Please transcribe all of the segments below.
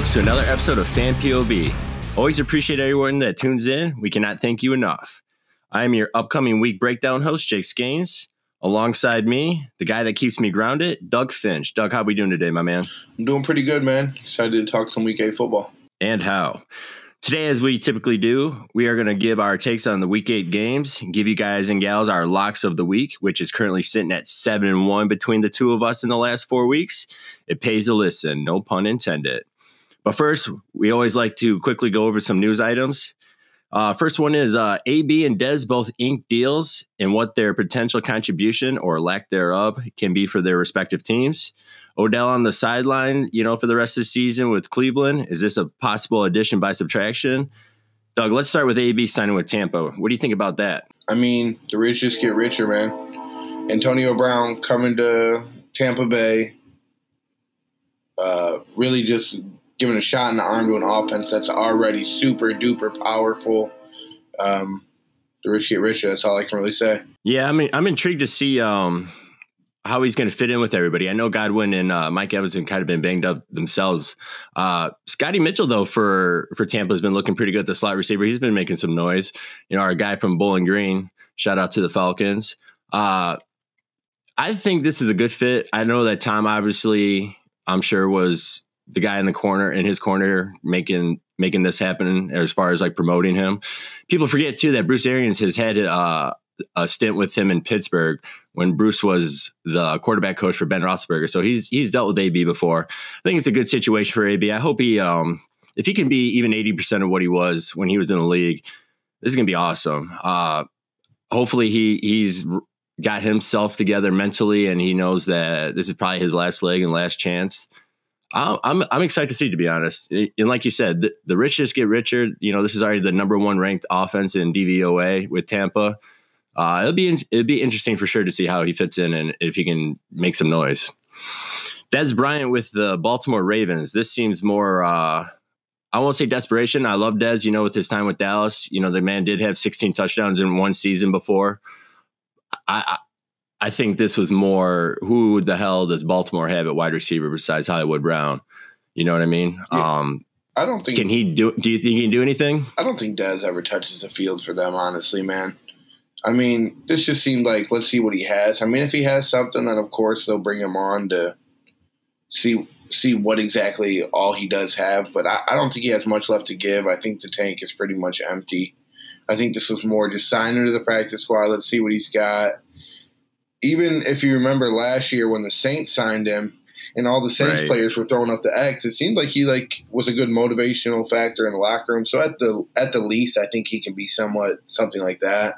folks, to another episode of Fan POV. Always appreciate everyone that tunes in. We cannot thank you enough. I am your upcoming week breakdown host, Jake Skanes. Alongside me, the guy that keeps me grounded, Doug Finch. Doug, how we doing today, my man? I'm doing pretty good, man. Excited to talk some week eight football. And how? Today, as we typically do, we are going to give our takes on the week eight games, give you guys and gals our locks of the week, which is currently sitting at seven and one between the two of us in the last four weeks. It pays to listen, no pun intended. But first, we always like to quickly go over some news items. Uh, first one is uh, AB and Dez both ink deals and what their potential contribution or lack thereof can be for their respective teams. Odell on the sideline, you know, for the rest of the season with Cleveland. Is this a possible addition by subtraction? Doug, let's start with AB signing with Tampa. What do you think about that? I mean, the rich just get richer, man. Antonio Brown coming to Tampa Bay, uh, really just giving a shot in the arm to an offense that's already super duper powerful. Um, the rich get richer. That's all I can really say. Yeah, I mean, I'm intrigued to see um, how he's going to fit in with everybody. I know Godwin and uh, Mike Evans have kind of been banged up themselves. Uh, Scotty Mitchell, though, for for Tampa has been looking pretty good. The slot receiver, he's been making some noise. You know, our guy from Bowling Green. Shout out to the Falcons. Uh, I think this is a good fit. I know that Tom, obviously, I'm sure was the guy in the corner in his corner making making this happen as far as like promoting him. People forget too that Bruce Arians has had uh, a stint with him in Pittsburgh when Bruce was the quarterback coach for Ben Roethlisberger. So he's he's dealt with AB before. I think it's a good situation for AB. I hope he um if he can be even 80% of what he was when he was in the league, this is to be awesome. Uh hopefully he he's got himself together mentally and he knows that this is probably his last leg and last chance. I'm I'm excited to see, to be honest. And like you said, the, the richest get richer. You know, this is already the number one ranked offense in DVOA with Tampa uh, it'll be it'll be interesting for sure to see how he fits in and if he can make some noise. Dez Bryant with the Baltimore Ravens. This seems more. Uh, I won't say desperation. I love Dez. You know, with his time with Dallas, you know the man did have 16 touchdowns in one season before. I I, I think this was more. Who the hell does Baltimore have at wide receiver besides Hollywood Brown? You know what I mean? Yeah. Um, I don't think. Can he do? Do you think he can do anything? I don't think Dez ever touches the field for them. Honestly, man. I mean, this just seemed like let's see what he has. I mean, if he has something, then of course they'll bring him on to see see what exactly all he does have. But I, I don't think he has much left to give. I think the tank is pretty much empty. I think this was more just sign into the practice squad. Let's see what he's got. Even if you remember last year when the Saints signed him and all the Saints right. players were throwing up the X, it seemed like he like was a good motivational factor in the locker room. So at the at the least, I think he can be somewhat something like that.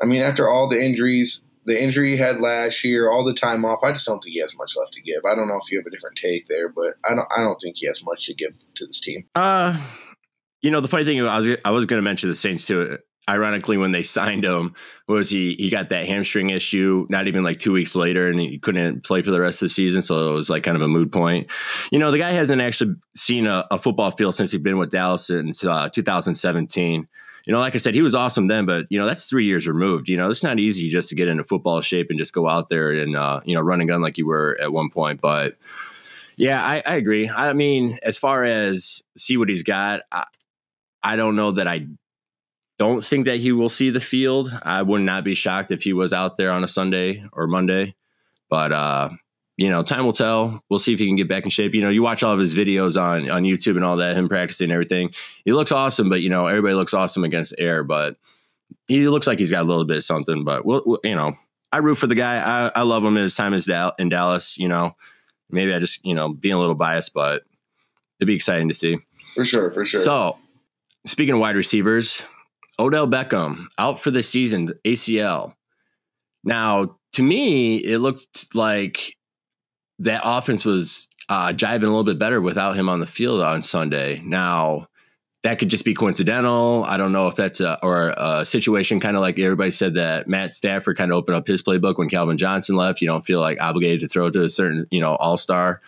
I mean, after all the injuries, the injury he had last year, all the time off, I just don't think he has much left to give. I don't know if you have a different take there, but I don't. I don't think he has much to give to this team. Uh, you know, the funny thing I was I was going to mention the Saints too. Ironically, when they signed him, was he he got that hamstring issue not even like two weeks later, and he couldn't play for the rest of the season. So it was like kind of a mood point. You know, the guy hasn't actually seen a, a football field since he's been with Dallas since uh, 2017 you know, like I said, he was awesome then, but you know, that's three years removed. You know, it's not easy just to get into football shape and just go out there and uh, you know, run a gun like you were at one point. But yeah, I, I agree. I mean, as far as see what he's got, I, I don't know that I don't think that he will see the field. I would not be shocked if he was out there on a Sunday or Monday. But uh, you know, time will tell. We'll see if he can get back in shape. You know, you watch all of his videos on on YouTube and all that, him practicing and everything. He looks awesome, but you know, everybody looks awesome against air. But he looks like he's got a little bit of something. But we'll, we'll you know, I root for the guy. I, I love him his time Dal- in Dallas. You know, maybe I just you know being a little biased, but it'd be exciting to see for sure. For sure. So, speaking of wide receivers, Odell Beckham out for the season, ACL. Now, to me, it looked like that offense was uh, jiving a little bit better without him on the field on Sunday. Now, that could just be coincidental. I don't know if that's a or a situation kind of like everybody said that Matt Stafford kind of opened up his playbook when Calvin Johnson left. You don't feel like obligated to throw to a certain you know all star.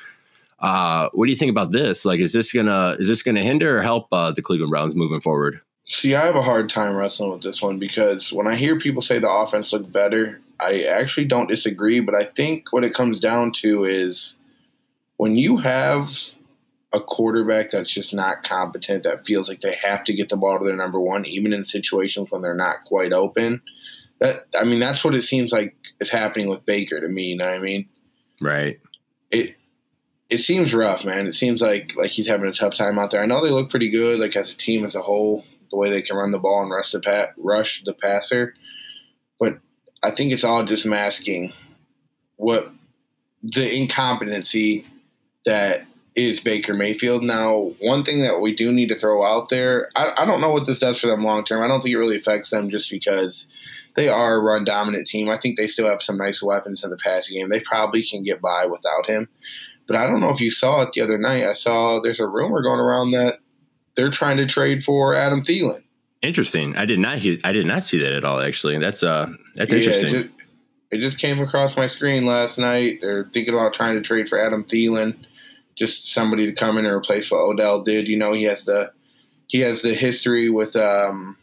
Uh, what do you think about this? Like, is this gonna is this gonna hinder or help uh, the Cleveland Browns moving forward? See, I have a hard time wrestling with this one because when I hear people say the offense looked better, I actually don't disagree, but I think what it comes down to is when you have a quarterback that's just not competent, that feels like they have to get the ball to their number one, even in situations when they're not quite open. That I mean, that's what it seems like is happening with Baker to me. You know what I mean? Right. It it seems rough, man. It seems like like he's having a tough time out there. I know they look pretty good, like as a team as a whole, the way they can run the ball and rush the pat, rush the passer, but I think it's all just masking what the incompetency that is Baker Mayfield. Now, one thing that we do need to throw out there, I, I don't know what this does for them long term. I don't think it really affects them just because they are a run dominant team. I think they still have some nice weapons in the passing game. They probably can get by without him. But I don't know if you saw it the other night. I saw there's a rumor going around that they're trying to trade for Adam Thielen. Interesting. I did not hear. I did not see that at all. Actually, that's uh, that's interesting. Yeah, it, just, it just came across my screen last night. They're thinking about trying to trade for Adam Thielen just somebody to come in and replace what Odell did. You know, he has the he has the history with um,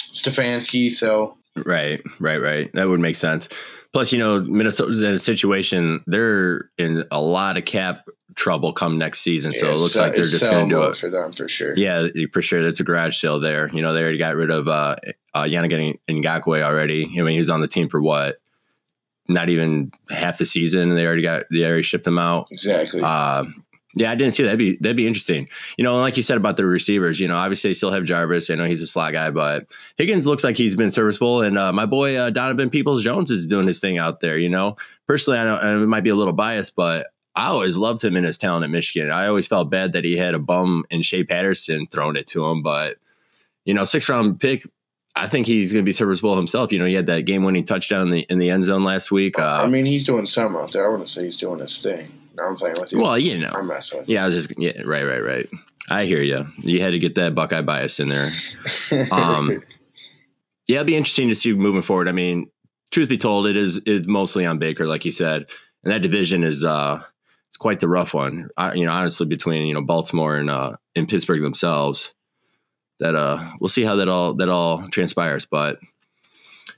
Stefanski, so right, right, right. That would make sense. Plus, you know, Minnesota's in a situation they're in a lot of cap trouble come next season, so it looks like they're just going to do it for them for sure. Yeah, for sure. That's a garage sale there. You know, they already got rid of uh, uh Yannick Ngakoue already. I mean, he was on the team for what? Not even half the season. And they already got they already shipped him out. Exactly. Uh, yeah, I didn't see that. That'd be that'd be interesting. You know, like you said about the receivers, you know, obviously they still have Jarvis. I know he's a slot guy, but Higgins looks like he's been serviceable. And uh, my boy uh, Donovan Peoples Jones is doing his thing out there. You know, personally, I know it might be a little biased, but I always loved him in his talent at Michigan. I always felt bad that he had a bum and Shea Patterson thrown it to him, but you know, six round pick. I think he's going to be serviceable himself. You know, he had that game winning touchdown in the in the end zone last week. Uh, I mean, he's doing something out there. I wouldn't say he's doing his thing. No, I'm playing with you. Well, you know, I'm messing with you. Yeah, I was just yeah, right, right, right. I hear you. You had to get that Buckeye bias in there. Um, yeah, it'd be interesting to see moving forward. I mean, truth be told, it is is mostly on Baker, like you said, and that division is uh it's quite the rough one. I, you know, honestly, between you know Baltimore and uh and Pittsburgh themselves, that uh we'll see how that all that all transpires, but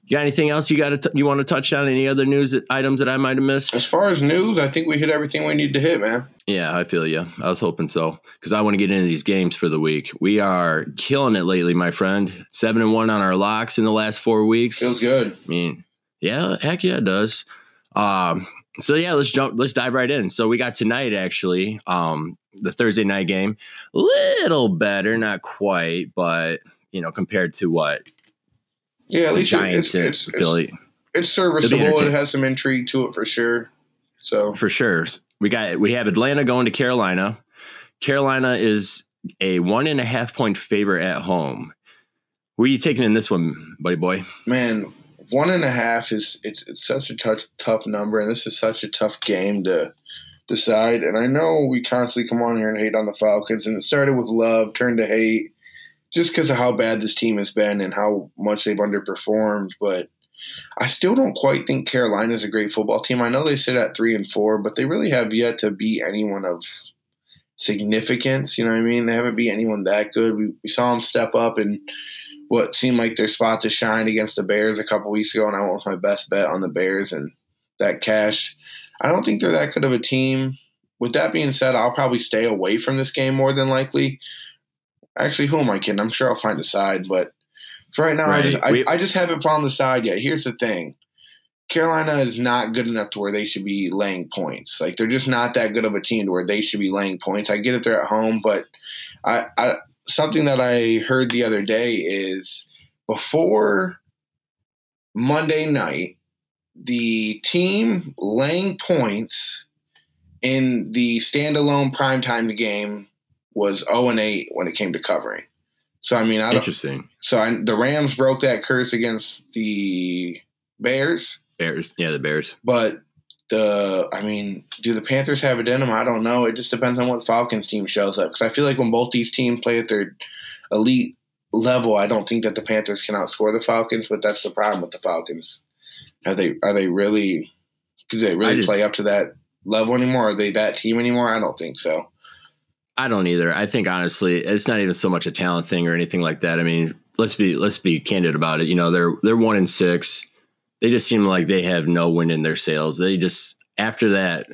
you got anything else you got to you want to touch on? Any other news that, items that I might have missed? As far as news, I think we hit everything we need to hit, man. Yeah, I feel you. I was hoping so because I want to get into these games for the week. We are killing it lately, my friend. Seven and one on our locks in the last four weeks. Feels good. I mean, yeah, heck yeah, it does. Um, so yeah, let's jump. Let's dive right in. So we got tonight actually, um, the Thursday night game. Little better, not quite, but you know, compared to what yeah, at least Giants it's, it's, it's, it's serviceable. It has some intrigue to it for sure. So for sure, we got we have Atlanta going to Carolina. Carolina is a one and a half point favorite at home. Who are you taking in this one, buddy boy? Man, one and a half is it's it's such a tough tough number, and this is such a tough game to decide. And I know we constantly come on here and hate on the Falcons, and it started with love, turned to hate, just because of how bad this team has been and how much they've underperformed. But I still don't quite think Carolina is a great football team. I know they sit at three and four, but they really have yet to beat anyone of significance. You know what I mean? They haven't beat anyone that good. We, we saw them step up and what seemed like their spot to shine against the Bears a couple weeks ago, and I went with my best bet on the Bears and that cash. I don't think they're that good of a team. With that being said, I'll probably stay away from this game more than likely. Actually, who am I kidding? I'm sure I'll find a side, but for right now, right. I just I, I just haven't found the side yet. Here's the thing. Carolina is not good enough to where they should be laying points. Like they're just not that good of a team to where they should be laying points. I get it they're at home, but I, I something that I heard the other day is before Monday night, the team laying points in the standalone primetime game was 0 and 8 when it came to covering. So I mean, I interesting. So I, the Rams broke that curse against the Bears. Bears, yeah, the Bears. But the, I mean, do the Panthers have it in them? I don't know. It just depends on what Falcons team shows up. Because I feel like when both these teams play at their elite level, I don't think that the Panthers can outscore the Falcons. But that's the problem with the Falcons. Are they are they really? Do they really just, play up to that level anymore? Are they that team anymore? I don't think so. I don't either. I think honestly, it's not even so much a talent thing or anything like that. I mean, let's be let's be candid about it. You know, they're they're one in six. They just seem like they have no wind in their sails. They just after that,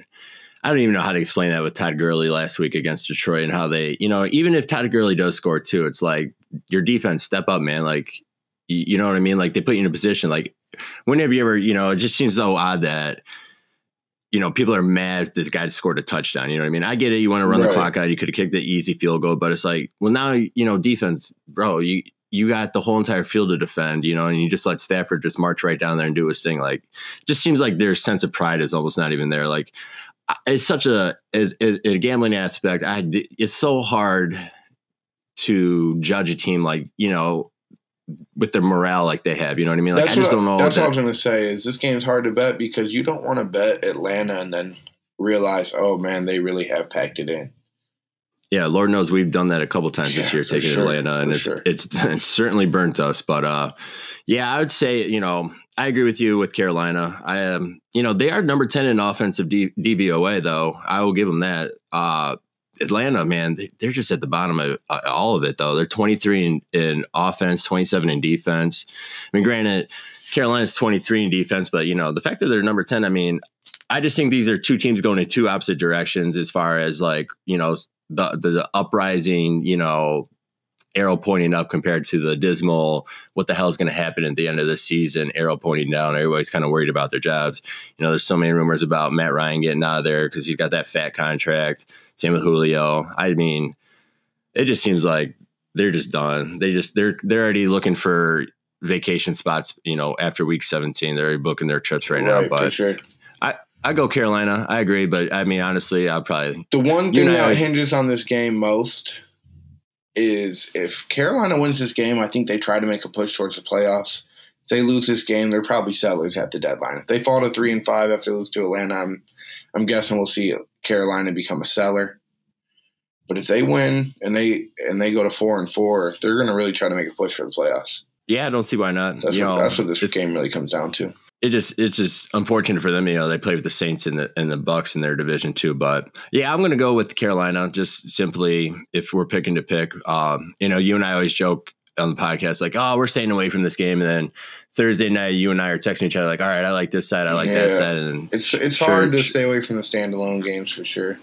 I don't even know how to explain that with Todd Gurley last week against Detroit and how they, you know, even if Todd Gurley does score too, it's like your defense step up, man. Like, you, you know what I mean? Like they put you in a position. Like, whenever you ever, you know, it just seems so odd that you know, people are mad this guy scored a touchdown. You know what I mean? I get it. You want to run right. the clock out. You could have kicked the easy field goal, but it's like, well, now you know, defense, bro. You you got the whole entire field to defend. You know, and you just let Stafford just march right down there and do his thing. Like, just seems like their sense of pride is almost not even there. Like, it's such a as, as a gambling aspect. I it's so hard to judge a team like you know with their morale like they have. You know what I mean? Like that's I just what, don't know. That's that, what I was going to say. Is this game's hard to bet because you don't want to bet Atlanta and then realize, oh man, they really have packed it in. Yeah, Lord knows we've done that a couple times yeah, this year, taking sure, Atlanta, and it's, sure. it's, it's certainly burnt us. But uh, yeah, I would say you know I agree with you with Carolina. I am um, you know they are number ten in offensive D- DVOA though. I will give them that. Uh, Atlanta, man, they're just at the bottom of uh, all of it, though. They're 23 in, in offense, 27 in defense. I mean, granted, Carolina's 23 in defense, but you know, the fact that they're number 10, I mean, I just think these are two teams going in two opposite directions as far as like, you know, the the, the uprising, you know, arrow pointing up compared to the dismal what the hell is going to happen at the end of the season arrow pointing down everybody's kind of worried about their jobs. You know there's so many rumors about matt ryan getting out of there because he's got that fat contract. Same with julio. I mean it just seems like they're just done. They just they're they're already looking for vacation spots you know after week 17 they're already booking their trips right, right now but sure. I I go Carolina. I agree, but I mean, honestly, I'll probably the one thing that hinges on this game most is if Carolina wins this game, I think they try to make a push towards the playoffs. If they lose this game, they're probably sellers at the deadline. If they fall to three and five after they lose to Atlanta, I'm I'm guessing we'll see Carolina become a seller. But if they win and they and they go to four and four, they're going to really try to make a push for the playoffs. Yeah, I don't see why not. That's, what, know, that's what this game really comes down to it just it's just unfortunate for them. You know, they play with the Saints and the and the Bucs in their division too. But yeah, I'm going to go with Carolina. Just simply, if we're picking to pick, um, you know, you and I always joke on the podcast like, oh, we're staying away from this game, and then Thursday night, you and I are texting each other like, all right, I like this side, I like yeah. that side, and it's it's sure, hard to stay away from the standalone games for sure.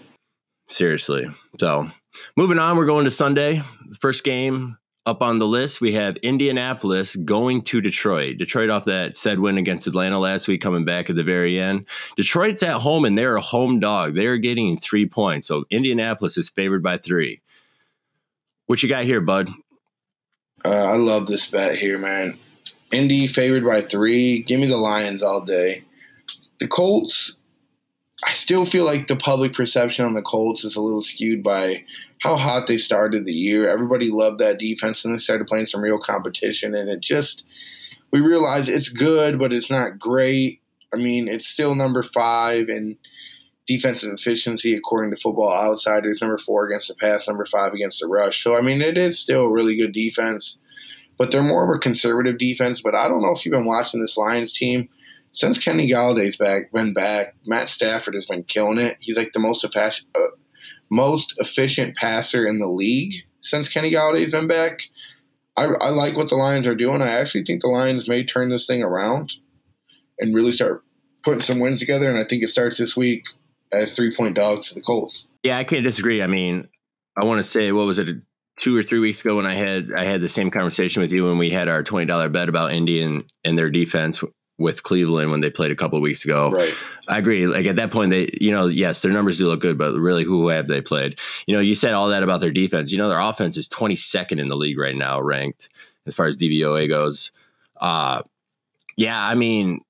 Seriously. So moving on, we're going to Sunday. First game up on the list, we have Indianapolis going to Detroit. Detroit off that said win against Atlanta last week, coming back at the very end. Detroit's at home and they're a home dog. They're getting three points. So Indianapolis is favored by three. What you got here, bud? Uh, I love this bet here, man. Indy favored by three. Give me the Lions all day. The Colts, I still feel like the public perception on the Colts is a little skewed by how hot they started the year. Everybody loved that defense, and they started playing some real competition. And it just, we realize it's good, but it's not great. I mean, it's still number five in defensive efficiency according to Football Outsiders. Number four against the pass, number five against the rush. So I mean, it is still a really good defense, but they're more of a conservative defense. But I don't know if you've been watching this Lions team since Kenny Golladay's back, been back. Matt Stafford has been killing it. He's like the most efficient, uh, most efficient passer in the league since Kenny Golladay's been back. I, I like what the Lions are doing. I actually think the Lions may turn this thing around and really start putting some wins together. And I think it starts this week as three point dogs to the Colts. Yeah, I can't disagree. I mean, I want to say what was it two or three weeks ago when I had I had the same conversation with you when we had our twenty dollar bet about Indy and, and their defense with Cleveland when they played a couple weeks ago. Right. I agree. Like at that point, they, you know, yes, their numbers do look good, but really, who have they played? You know, you said all that about their defense. You know, their offense is 22nd in the league right now, ranked as far as DVOA goes. Uh, yeah, I mean,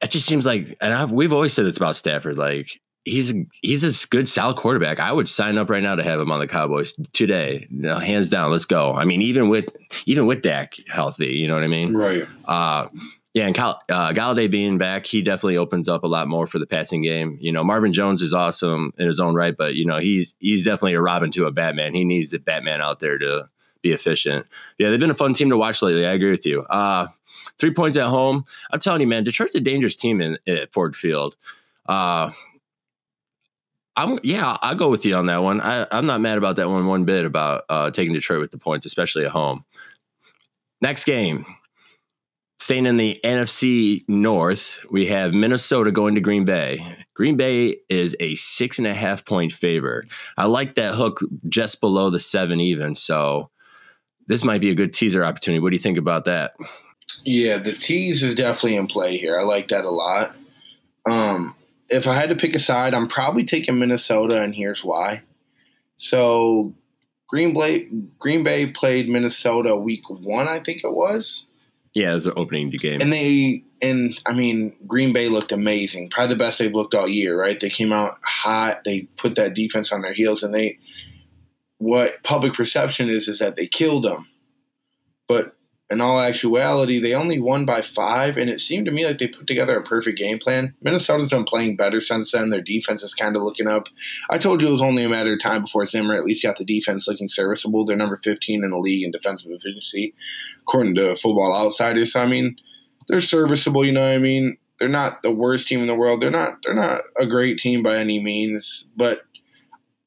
it just seems like, and I've, we've always said this about Stafford. Like he's a, he's a good, solid quarterback. I would sign up right now to have him on the Cowboys today. You know, hands down, let's go. I mean, even with even with Dak healthy, you know what I mean? Right. Uh, yeah, and Cal, uh, Golladay being back, he definitely opens up a lot more for the passing game. You know, Marvin Jones is awesome in his own right, but you know he's he's definitely a Robin to a Batman. He needs the Batman out there to be efficient. Yeah, they've been a fun team to watch lately. I agree with you. Uh, three points at home. I'm telling you, man, Detroit's a dangerous team in at Ford Field. Uh, I'm yeah, I'll go with you on that one. I, I'm not mad about that one one bit about uh, taking Detroit with the points, especially at home. Next game. Staying in the NFC North, we have Minnesota going to Green Bay. Green Bay is a six and a half point favor. I like that hook just below the seven even. So this might be a good teaser opportunity. What do you think about that? Yeah, the tease is definitely in play here. I like that a lot. Um, if I had to pick a side, I'm probably taking Minnesota, and here's why. So Green Bay Green Bay played Minnesota week one, I think it was. Yeah, it was the opening game. And they and I mean Green Bay looked amazing. Probably the best they've looked all year, right? They came out hot, they put that defense on their heels and they what public perception is is that they killed them. But in all actuality, they only won by five, and it seemed to me like they put together a perfect game plan. Minnesota's been playing better since then. Their defense is kind of looking up. I told you it was only a matter of time before Zimmer at least got the defense looking serviceable. They're number 15 in the league in defensive efficiency, according to Football Outsiders. So, I mean, they're serviceable. You know what I mean? They're not the worst team in the world. They're not. They're not a great team by any means, but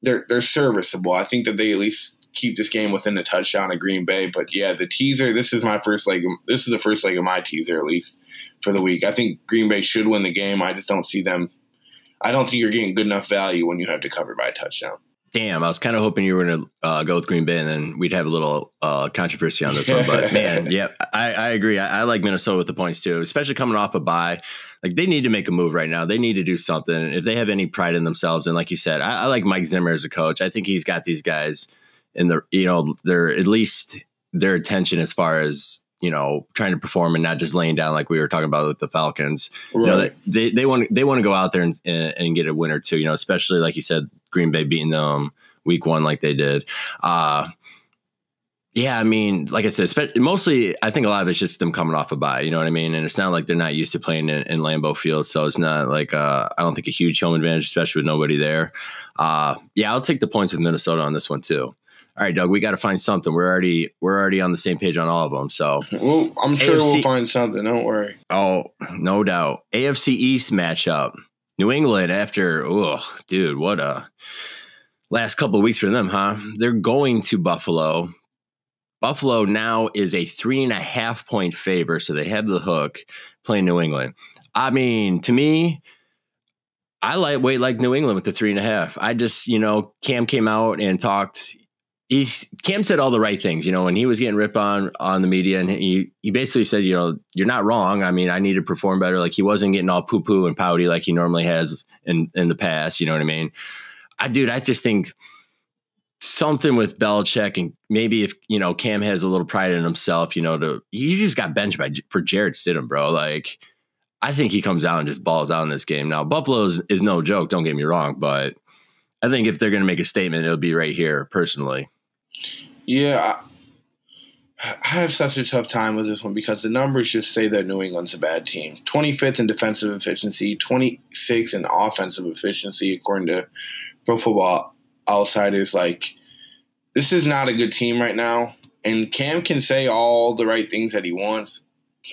they're they're serviceable. I think that they at least keep this game within the touchdown of Green Bay. But yeah, the teaser. This is my first leg. This is the first leg of my teaser, at least for the week. I think Green Bay should win the game. I just don't see them. I don't think you're getting good enough value when you have to cover by a touchdown. Damn, I was kind of hoping you were going to uh, go with Green Bay, and then we'd have a little uh, controversy on this one. But man, yeah, I, I agree. I, I, like Minnesota with the points too, especially coming off a bye. Like they need to make a move right now. They need to do something if they have any pride in themselves. And like you said, I, I like Mike Zimmer as a coach. I think he's got these guys in the you know they're at least their attention as far as you know trying to perform and not just laying down like we were talking about with the Falcons. Right. You know, they they want they want to go out there and, and get a winner too. You know, especially like you said, Green Bay beating them week one like they did. Uh, yeah, I mean, like I said, mostly I think a lot of it's just them coming off a bye. You know what I mean? And it's not like they're not used to playing in, in Lambeau Field, so it's not like uh, I don't think a huge home advantage, especially with nobody there. Uh, yeah, I'll take the points with Minnesota on this one too. All right, Doug, we got to find something. We're already we're already on the same page on all of them. So, well, I'm sure AFC, we'll find something. Don't worry. Oh, no doubt. AFC East matchup. New England after oh, dude, what a last couple of weeks for them, huh? They're going to Buffalo. Buffalo now is a three and a half point favor, so they have the hook playing New England. I mean, to me, I like wait like New England with the three and a half. I just, you know, Cam came out and talked. He's Cam said all the right things, you know, when he was getting ripped on on the media, and he he basically said, you know, you're not wrong. I mean, I need to perform better. Like he wasn't getting all poo poo and pouty like he normally has in in the past. You know what I mean? I dude, I just think something with Belichick and maybe if you know Cam has a little pride in himself, you know, to you just got benched by for Jarrett Stidham, bro. Like I think he comes out and just balls out in this game. Now Buffalo is, is no joke, don't get me wrong, but I think if they're going to make a statement, it'll be right here personally. Yeah, I have such a tough time with this one because the numbers just say that New England's a bad team. 25th in defensive efficiency, 26th in offensive efficiency, according to Pro Football Outsiders. Like, this is not a good team right now. And Cam can say all the right things that he wants,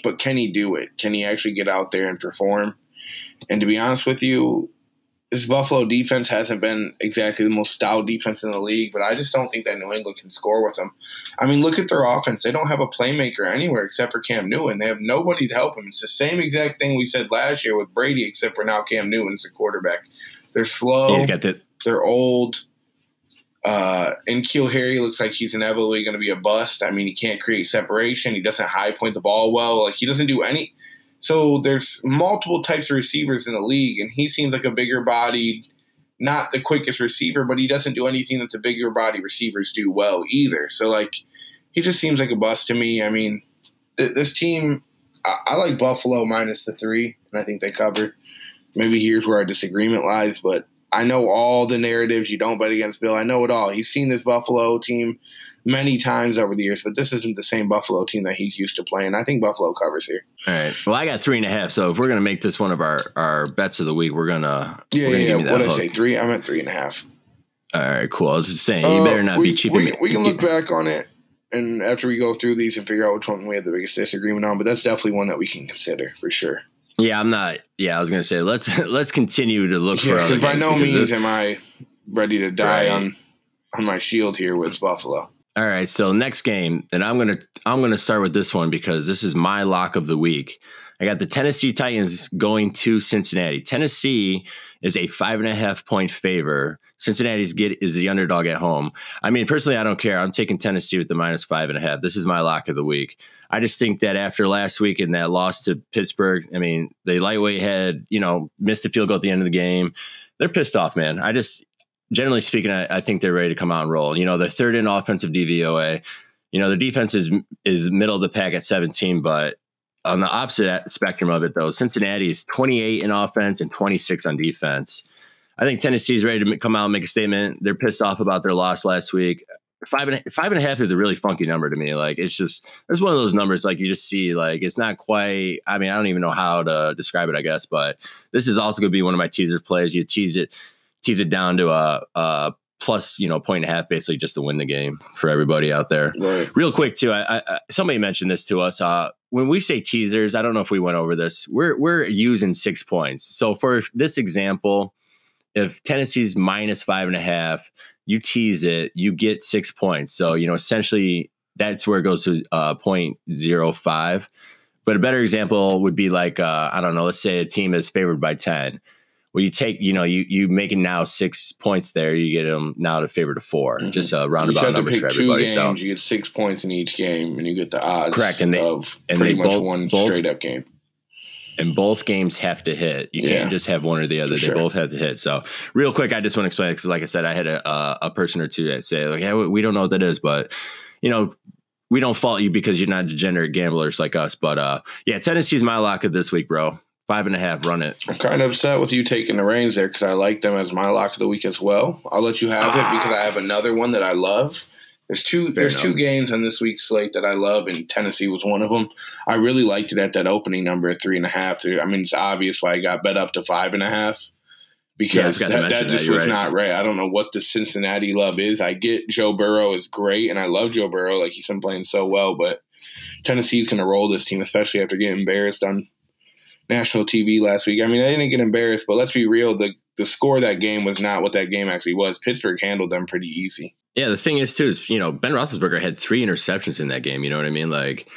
but can he do it? Can he actually get out there and perform? And to be honest with you, this Buffalo defense hasn't been exactly the most stout defense in the league, but I just don't think that New England can score with them. I mean, look at their offense. They don't have a playmaker anywhere except for Cam Newton. They have nobody to help them. It's the same exact thing we said last year with Brady, except for now Cam Newton's the quarterback. They're slow. He's got the they're old. Uh, N'Keal Harry looks like he's inevitably going to be a bust. I mean, he can't create separation. He doesn't high point the ball well. Like he doesn't do any. So there's multiple types of receivers in the league, and he seems like a bigger bodied, not the quickest receiver, but he doesn't do anything that the bigger body receivers do well either. So like, he just seems like a bust to me. I mean, th- this team, I-, I like Buffalo minus the three, and I think they cover. Maybe here's where our disagreement lies, but I know all the narratives. You don't bet against Bill. I know it all. He's seen this Buffalo team many times over the years, but this isn't the same Buffalo team that he's used to playing. I think Buffalo covers here. All right. Well, I got three and a half. So if we're gonna make this one of our our bets of the week, we're gonna yeah we're yeah. yeah. What did I say? Three. I meant three and a half. All right. Cool. I was just saying you uh, better not we, be cheap. We, we can look back on it. And after we go through these and figure out which one we have the biggest disagreement on, but that's definitely one that we can consider for sure. Yeah, I'm not. Yeah, I was gonna say let's let's continue to look yeah, for. by no means am I ready to die right. on on my shield here with Buffalo. All right, so next game, and I'm gonna I'm gonna start with this one because this is my lock of the week. I got the Tennessee Titans going to Cincinnati. Tennessee is a five and a half point favor. Cincinnati's get is the underdog at home. I mean, personally, I don't care. I'm taking Tennessee with the minus five and a half. This is my lock of the week. I just think that after last week and that loss to Pittsburgh, I mean, the lightweight had, you know, missed a field goal at the end of the game. They're pissed off, man. I just, generally speaking, I, I think they're ready to come out and roll. You know, they're third in offensive DVOA. You know, the defense is is middle of the pack at 17, but on the opposite spectrum of it, though, Cincinnati is 28 in offense and 26 on defense. I think Tennessee's ready to come out and make a statement. They're pissed off about their loss last week. Five and five and a half is a really funky number to me. Like it's just it's one of those numbers like you just see like it's not quite. I mean, I don't even know how to describe it. I guess, but this is also going to be one of my teaser plays. You tease it, tease it down to a, a plus you know point and a half basically just to win the game for everybody out there. Right. Real quick too, I, I, somebody mentioned this to us. Uh, when we say teasers, I don't know if we went over this. We're we're using six points. So for this example, if Tennessee's minus five and a half, you tease it, you get six points. So you know essentially that's where it goes to uh, 0.05. But a better example would be like uh, I don't know. Let's say a team is favored by ten well, you take, you know, you you making now six points there, you get them now to favor to 4 mm-hmm. Just a roundabout numbers for everybody. Games, so you get six points in each game, and you get the odds. Correct, and they, of and pretty they much both, one both, straight up game. And both games have to hit. You Yeah. can't just have one or the other. They sure. both have to hit. So, real quick, I just want to explain because, like I said, I had a a, a person or two that say, like, "Yeah, we don't know what that is," but you know, we don't fault you because you're not degenerate gamblers like us. But uh, yeah, Tennessee's my lock of this week, bro. Five and a half, run it. I'm kind of upset with you taking the reins there because I like them as my lock of the week as well. I'll let you have it because I have another one that I love. There's two. there's enough. two games on this week's slate that I love, and Tennessee was one of them. I really liked it at that opening number at three and a half. I mean, it's obvious why I got bet up to five and a half because to that, that just was right. not right. I don't know what the Cincinnati love is. I get Joe Burrow is great, and I love Joe Burrow. Like he's been playing so well, but Tennessee's going to roll this team, especially after getting embarrassed on national TV last week. I mean, they didn't get embarrassed, but let's be real. The the score of that game was not what that game actually was. Pittsburgh handled them pretty easy. Yeah, the thing is too is you know Ben Roethlisberger had three interceptions in that game. You know what I mean? Like,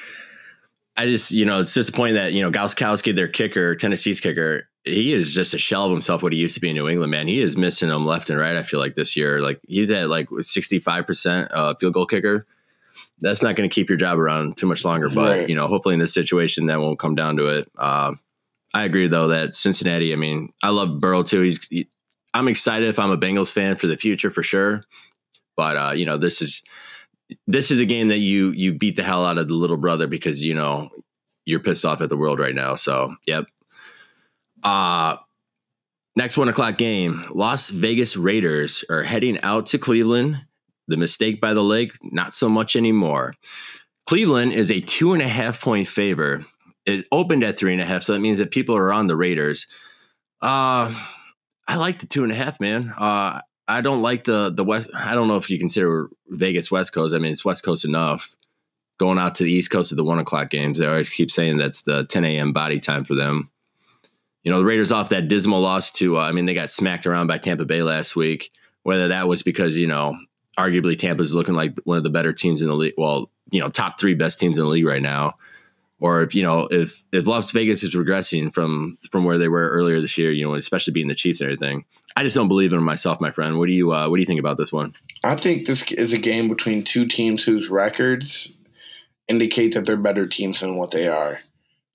I just you know it's disappointing that you know Gostkowski, their kicker, Tennessee's kicker, he is just a shell of himself. What he used to be in New England, man. He is missing them left and right. I feel like this year, like he's at like sixty five percent uh, field goal kicker. That's not going to keep your job around too much longer. But Right. you know, hopefully in this situation that won't come down to it. Uh, I agree though that Cincinnati. I mean, I love Burrow too. He's. He, I'm excited if I'm a Bengals fan for the future for sure. But uh, you know, this is this is a game that you you beat the hell out of the little brother because you know you're pissed off at the world right now. So yep. Uh next one o'clock game. Las Vegas Raiders are heading out to Cleveland. The mistake by the lake, not so much anymore. Cleveland is a two and a half point favor. It opened at three and a half, so that means that people are on the Raiders. Uh I like the two and a half, man. Uh I don't like the the west. I don't know if you consider Vegas West Coast. I mean, it's West Coast enough. Going out to the East Coast of the one o'clock games, they always keep saying that's the 10 a.m. body time for them. You know, the Raiders off that dismal loss to. Uh, I mean, they got smacked around by Tampa Bay last week. Whether that was because you know, arguably Tampa's looking like one of the better teams in the league. Well, you know, top three best teams in the league right now. Or if you know if if Las Vegas is regressing from from where they were earlier this year, you know, especially being the Chiefs and everything, I just don't believe in myself, my friend. What do you uh, What do you think about this one? I think this is a game between two teams whose records indicate that they're better teams than what they are.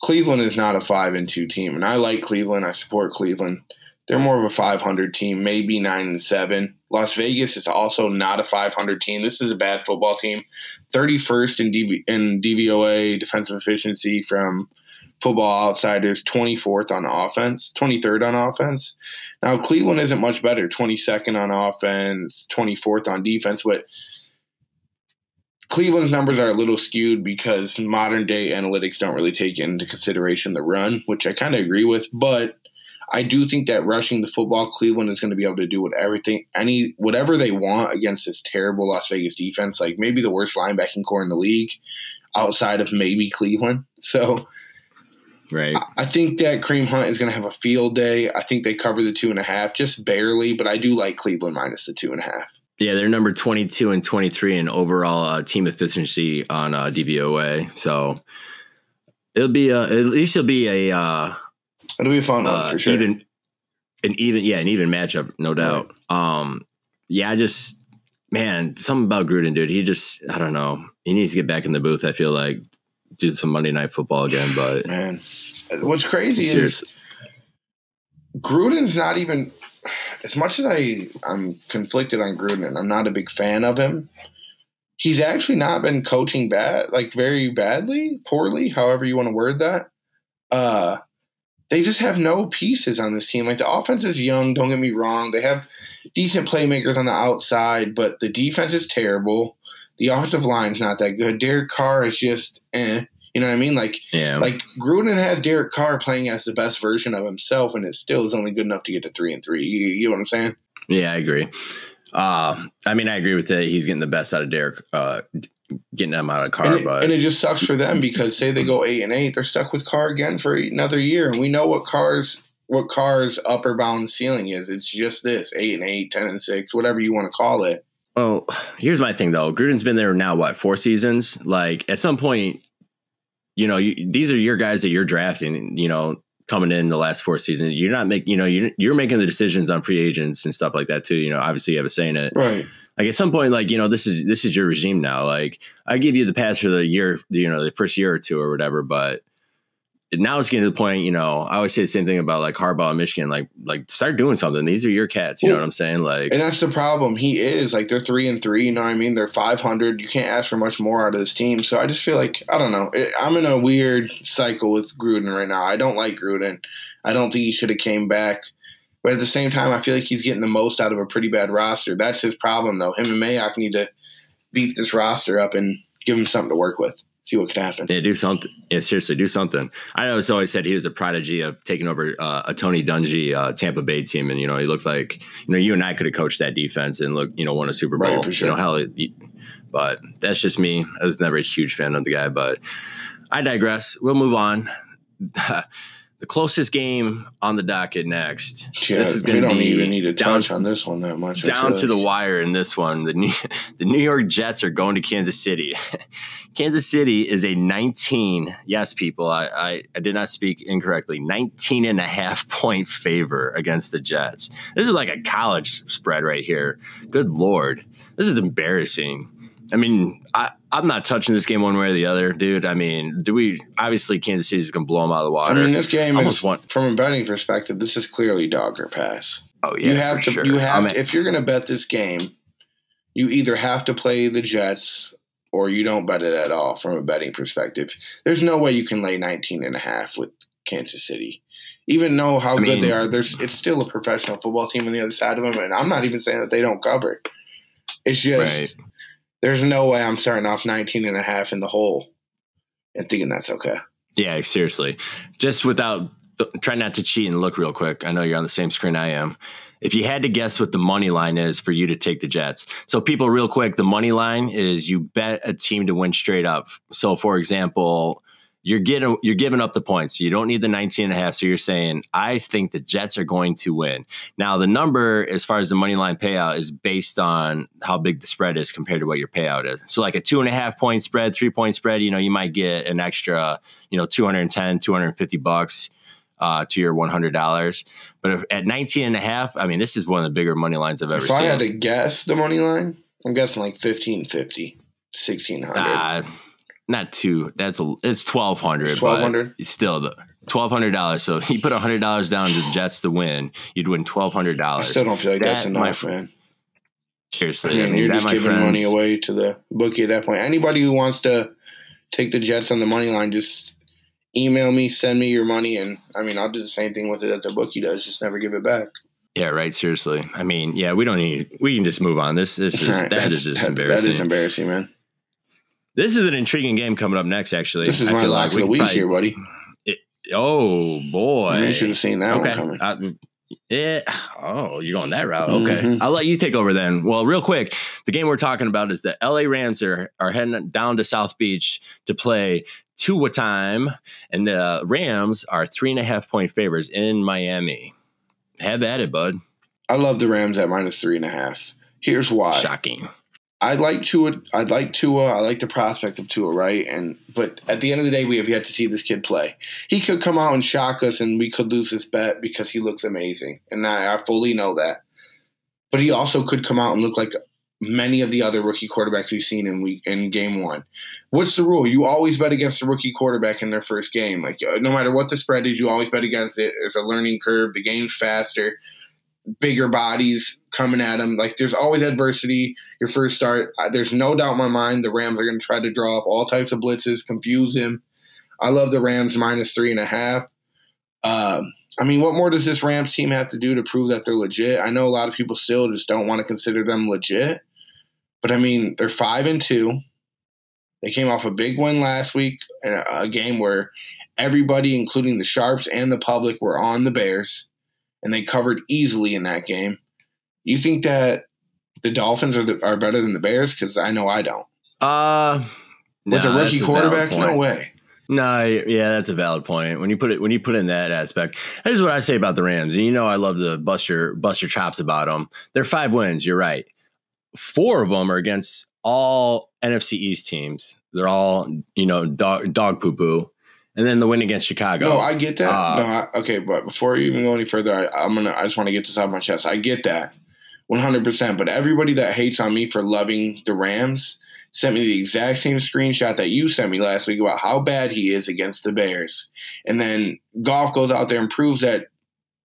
Cleveland is not a five and two team, and I like Cleveland. I support Cleveland. They're more of a 500 team, maybe nine and seven. Las Vegas is also not a 500 team. This is a bad football team. 31st in, DV, in DVOA defensive efficiency from Football Outsiders, 24th on offense, 23rd on offense. Now Cleveland isn't much better, 22nd on offense, 24th on defense, but Cleveland's numbers are a little skewed because modern day analytics don't really take into consideration the run, which I kind of agree with. But I do think that rushing the football, Cleveland is going to be able to do what everything, any whatever they want against this terrible Las Vegas defense. Like maybe the worst linebacking core in the league, outside of maybe Cleveland. So Right. I think that Kareem Hunt is going to have a field day. I think they cover the two and a half, just barely, but I do like Cleveland minus the two and a half. Yeah, they're number 22 and 23 in overall uh, team efficiency on uh, DVOA. So it'll be a, at least it'll be a uh, It'll be a fun one uh, for sure. even an even yeah an even matchup, no doubt. Um, yeah, I just man, something about Gruden, dude. He just I don't know. He needs to get back in the booth. I feel like do some Monday night football again, but Man, what's crazy is Gruden's not even as much as I I'm conflicted on Gruden. and I'm not a big fan of him. He's actually not been coaching bad, like very badly, poorly, however you want to word that. Uh, they just have no pieces on this team. Like the offense is young. Don't get me wrong; they have decent playmakers on the outside, but the defense is terrible. The offensive line's not that good. Derek Carr is just eh. You know what I mean? Like yeah, like Gruden has Derek Carr playing as the best version of himself, and it still is only good enough to get to three and three. You, you know what I'm saying? yeah, I agree. Uh, I mean, I agree with that. He's getting the best out of Derek, uh, getting them out of Carr, And it, but and it just sucks for them because say they go eight and eight, they're stuck with car again for another year, and we know what cars what cars upper bound ceiling is. It's just this eight and eight, 10 and six, whatever you want to call it. Well, here's my thing though. Gruden's been there now, what, four seasons? Like at some point, you know, you, these are your guys that you're drafting, you know, coming in the last four seasons. You're not making, you know, you're, you're making the decisions on free agents and stuff like that too. You know, obviously you have a say in it. Right. Like at some point, like, you know, this is, this is your regime now. Like I give you the pass for the year, you know, the first year or two or whatever, but now it's getting to the point, you know, I always say the same thing about like Harbaugh and Michigan, like, like start doing something. These are your cats. You know what I'm saying? Like, And that's the problem. He is like they're three and three. You know what I mean? They're five hundred. You can't ask for much more out of this team. So I just feel like I don't know. It, I'm in a weird cycle with Gruden right now. I don't like Gruden. I don't think he should have came back. But at the same time, I feel like he's getting the most out of a pretty bad roster. That's his problem, though. Him and Mayock need to beef this roster up and give him something to work with. See what can happen. Yeah, do something. Yeah, seriously, do something. I know it's always said he was a prodigy of taking over uh, a Tony Dungy uh, Tampa Bay team, and you know he looked like you know you and I could have coached that defense and look you know won a Super Right, Bowl. for sure. You know hell, he- but that's just me. I was never a huge fan of the guy, but I digress. We'll move on. the closest game on the docket next. Yeah, this is we going to don't be even need to down touch on this one that much. Down to the wire in this one. The New, the New York Jets are going to Kansas City. Kansas City is a 19, yes, people, I, I, I did not speak incorrectly, 19 and a half point favor against the Jets. This is like a college spread right here. Good Lord. This is embarrassing. I mean, I, I'm not touching this game one way or the other, dude. I mean, do we obviously Kansas City's going to blow them out of the water. I mean, this game Almost is want- from a betting perspective. This is clearly dog or pass. oh, yeah. you have to. sure. You have I mean, to, if you're going to bet this game, you either have to play the Jets or you don't bet it at all from a betting perspective. There's no way you can lay 19 and a half with Kansas City. Even know how I good they are, there's it's still a professional football team on the other side of them, and I'm not even saying that they don't cover. It's just Right. There's no way I'm starting off 19 and a half in the hole and thinking that's okay. Yeah, seriously. Just without try not to cheat and look real quick. I know you're on the same screen I am. If you had to guess what the money line is for you to take the Jets. So people real quick, the money line is you bet a team to win straight up. So for example, you're getting you're giving up the points. You don't need the 19 and a half. So you're saying, I think the Jets are going to win. Now the number as far as the money line payout is based on how big the spread is compared to what your payout is. So like a two and a half point spread, three point spread, you know, you might get an extra, you know, 210, 250 bucks uh, to your $100. But if, at 19 and a half, I mean, this is one of the bigger money lines I've ever If seen. If I had to guess the money line, I'm guessing like 1550, 1600. Uh, not two. That's a, it's twelve hundred. Twelve hundred. Still the twelve hundred dollars. So you put hundred dollars down to the Jets to win, you'd win twelve hundred dollars. I still don't feel like that's That, my enough, fr- man. I Seriously, mean, you're just giving friends- money away to the bookie at that point. Anybody who wants to take the Jets on the money line, just email me, send me your money, and I mean, I'll do the same thing with it that the bookie does. Just never give it back. Yeah, right. Seriously, I mean, yeah, we don't need. We can just move on. This, this is that That's- just that- embarrassing. That is embarrassing, man. This is an intriguing game coming up next. Actually, This is I my lock like of the week probably- here, buddy. Oh boy, You should have seen that one coming. Uh, yeah. Oh, you're going that route. Okay. Mhm. I'll let you take over then. Well, real quick, the game we're talking about is the LA Rams are, are heading down to South Beach to play Tua time, and the Rams are three and a half point favors in Miami. Have at it, bud. I love the Rams at minus three and a half. Here's why. Shocking. I like Tua. I like Tua. I like the prospect of Tua, right? And but at the end of the day, we have yet to see this kid play. He could come out and shock us, and we could lose this bet because he looks amazing, and I, I fully know that. But he also could come out and look like many of the other rookie quarterbacks we've seen in week in game one. What's the rule? You always bet against the rookie quarterback in their first game. Like uh, no matter what the spread is, you always bet against it. It's a learning curve. The game's faster bigger bodies coming at him. Like there's always adversity. Your first start, there's no doubt in my mind the Rams are going to try to draw up all types of blitzes, confuse him. I love the Rams minus three and a half. Uh, I mean, what more does this Rams team have to do to prove that they're legit? I know a lot of people still just don't want to consider them legit, but I mean, they're five and two. They came off a big win last week, a game where everybody, including the sharps and the public, were on the Bears and they covered easily in that game. You think that the Dolphins are the, are better than the Bears? Because I know I don't. Uh, with a rookie quarterback, no way. No, yeah, that's a valid point. When you put it when you put in that aspect, here's what I say about the Rams. And you know, I love to bust your bust your chops about them. They're five wins. You're right. Four of them are against all NFC East teams. They're all you know dog dog poo poo and then the win against Chicago. No, I get that. Uh, no, I, okay, but before you even go any further, I, I'm gonna. I just want to get this out of my chest. I get that, 100. percent But everybody that hates on me for loving the Rams sent me the exact same screenshot that you sent me last week about how bad he is against the Bears, and then Goff goes out there and proves that.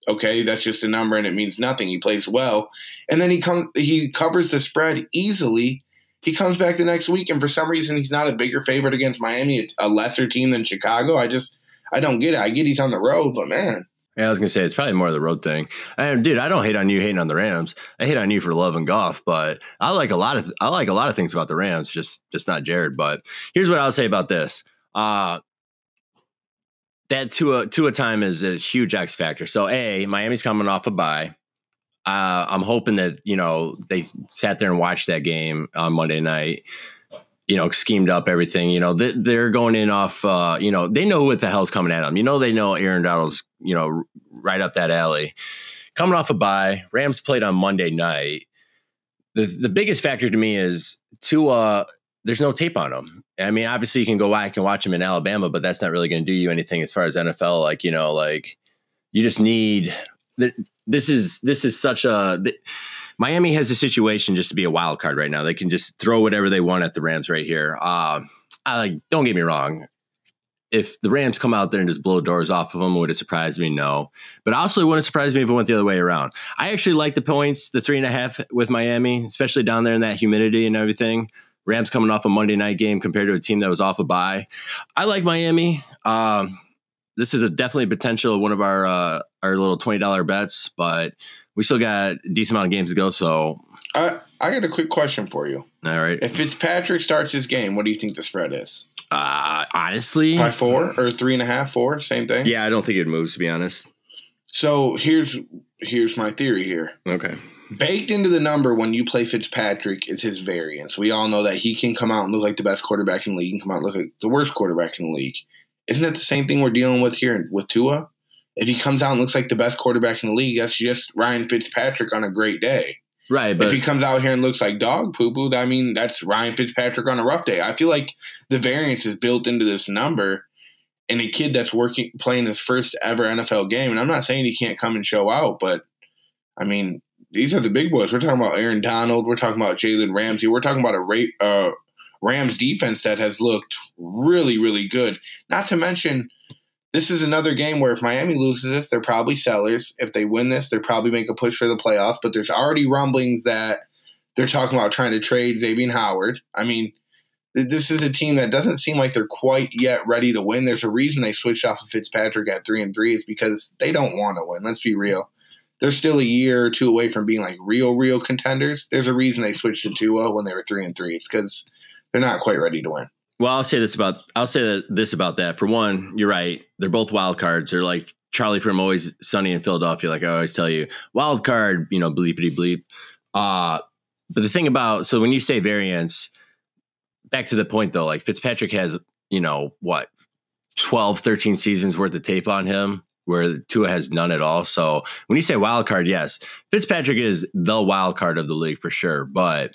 Okay, that's just a number and it means nothing. He plays well, and then he comes. He covers the spread easily he comes back the next week, and for some reason, he's not a bigger favorite against Miami. It's a lesser team than Chicago. I just, I don't get it. I get he's on the road, but man. Yeah, I was gonna say it's probably more of the road thing. And dude, I don't hate on you hating on the Rams. I hate on you for loving Goff, but I like a lot of I like a lot of things about the Rams, just just not Jared. But here's what I'll say about this. Uh that to a time is a huge X factor. So a Miami's coming off a bye uh, I'm hoping that you know they sat there and watched that game on Monday night. You know, schemed up everything. You know, they, are going in off. Uh, you know, they know what the hell's coming at them. You know, they know Aaron Donald's. You know, right up that alley. Coming off a bye, Rams played on Monday night. The the biggest factor to me is Tua. There's no tape on him. I mean, obviously you can go back and watch him in Alabama, but that's not really going to do you anything as far as NFL. Like you know, like you just need this is this is such a Miami has a situation just to be a wild card right now. They can just throw whatever they want at the Rams right here. Uh, I like. Don't get me wrong. If the Rams come out there and just blow doors off of them, would it surprise me? No. But also, it wouldn't surprise me if it went the other way around. I actually like the points, the three and a half with Miami, especially down there in that humidity and everything. Rams coming off a Monday night game compared to a team that was off a bye. I like Miami. Um, this is a definitely potential one of our uh, our little twenty dollar bets, but we still got a decent amount of games to go. So I I got a quick question for you. All right, if Fitzpatrick starts his game, what do you think the spread is? Uh, honestly, by four or three and a half, four, same thing. Yeah, I don't think it moves to be honest. So here's here's my theory here. Okay. Baked into the number when you play Fitzpatrick is his variance. We all know that he can come out and look like the best quarterback in the league and come out and look like the worst quarterback in the league. Isn't that the same thing we're dealing with here with Tua? If he comes out and looks like the best quarterback in the league, that's just Ryan Fitzpatrick on a great day. Right. But if he comes out here and looks like dog poo poo, I mean, that's Ryan Fitzpatrick on a rough day. I feel like the variance is built into this number. And a kid that's working, playing his first ever NFL game, and I'm not saying he can't come and show out, but I mean, these are the big boys. We're talking about Aaron Donald. We're talking about Jalen Ramsey. We're talking about a rate, uh, Rams defense that has looked really, really good. Not to mention, this is another game where if Miami loses this, they're probably sellers. If they win this, they're probably make a push for the playoffs. But there's already rumblings that they're talking about trying to trade Xavier Howard. I mean, this is a team that doesn't seem like they're quite yet ready to win. There's a reason they switched off of Fitzpatrick at three and three is because they don't want to win. Let's be real. They're still a year or two away from being like real, real contenders. There's a reason they switched to Tua when they were three and three. It's because they're not quite ready to win. Well, I'll say this about I'll say this about that. For one, you're right. They're both wild cards. They're like Charlie from Always Sunny in Philadelphia. Like I always tell you, wild card. You know, bleepity bleep. Uh, but the thing about so when you say variance, back to the point though, like Fitzpatrick has you know what 12, 13 seasons worth of tape on him. where Tua has none at all. So when you say wild card, yes, Fitzpatrick is the wild card of the league for sure. But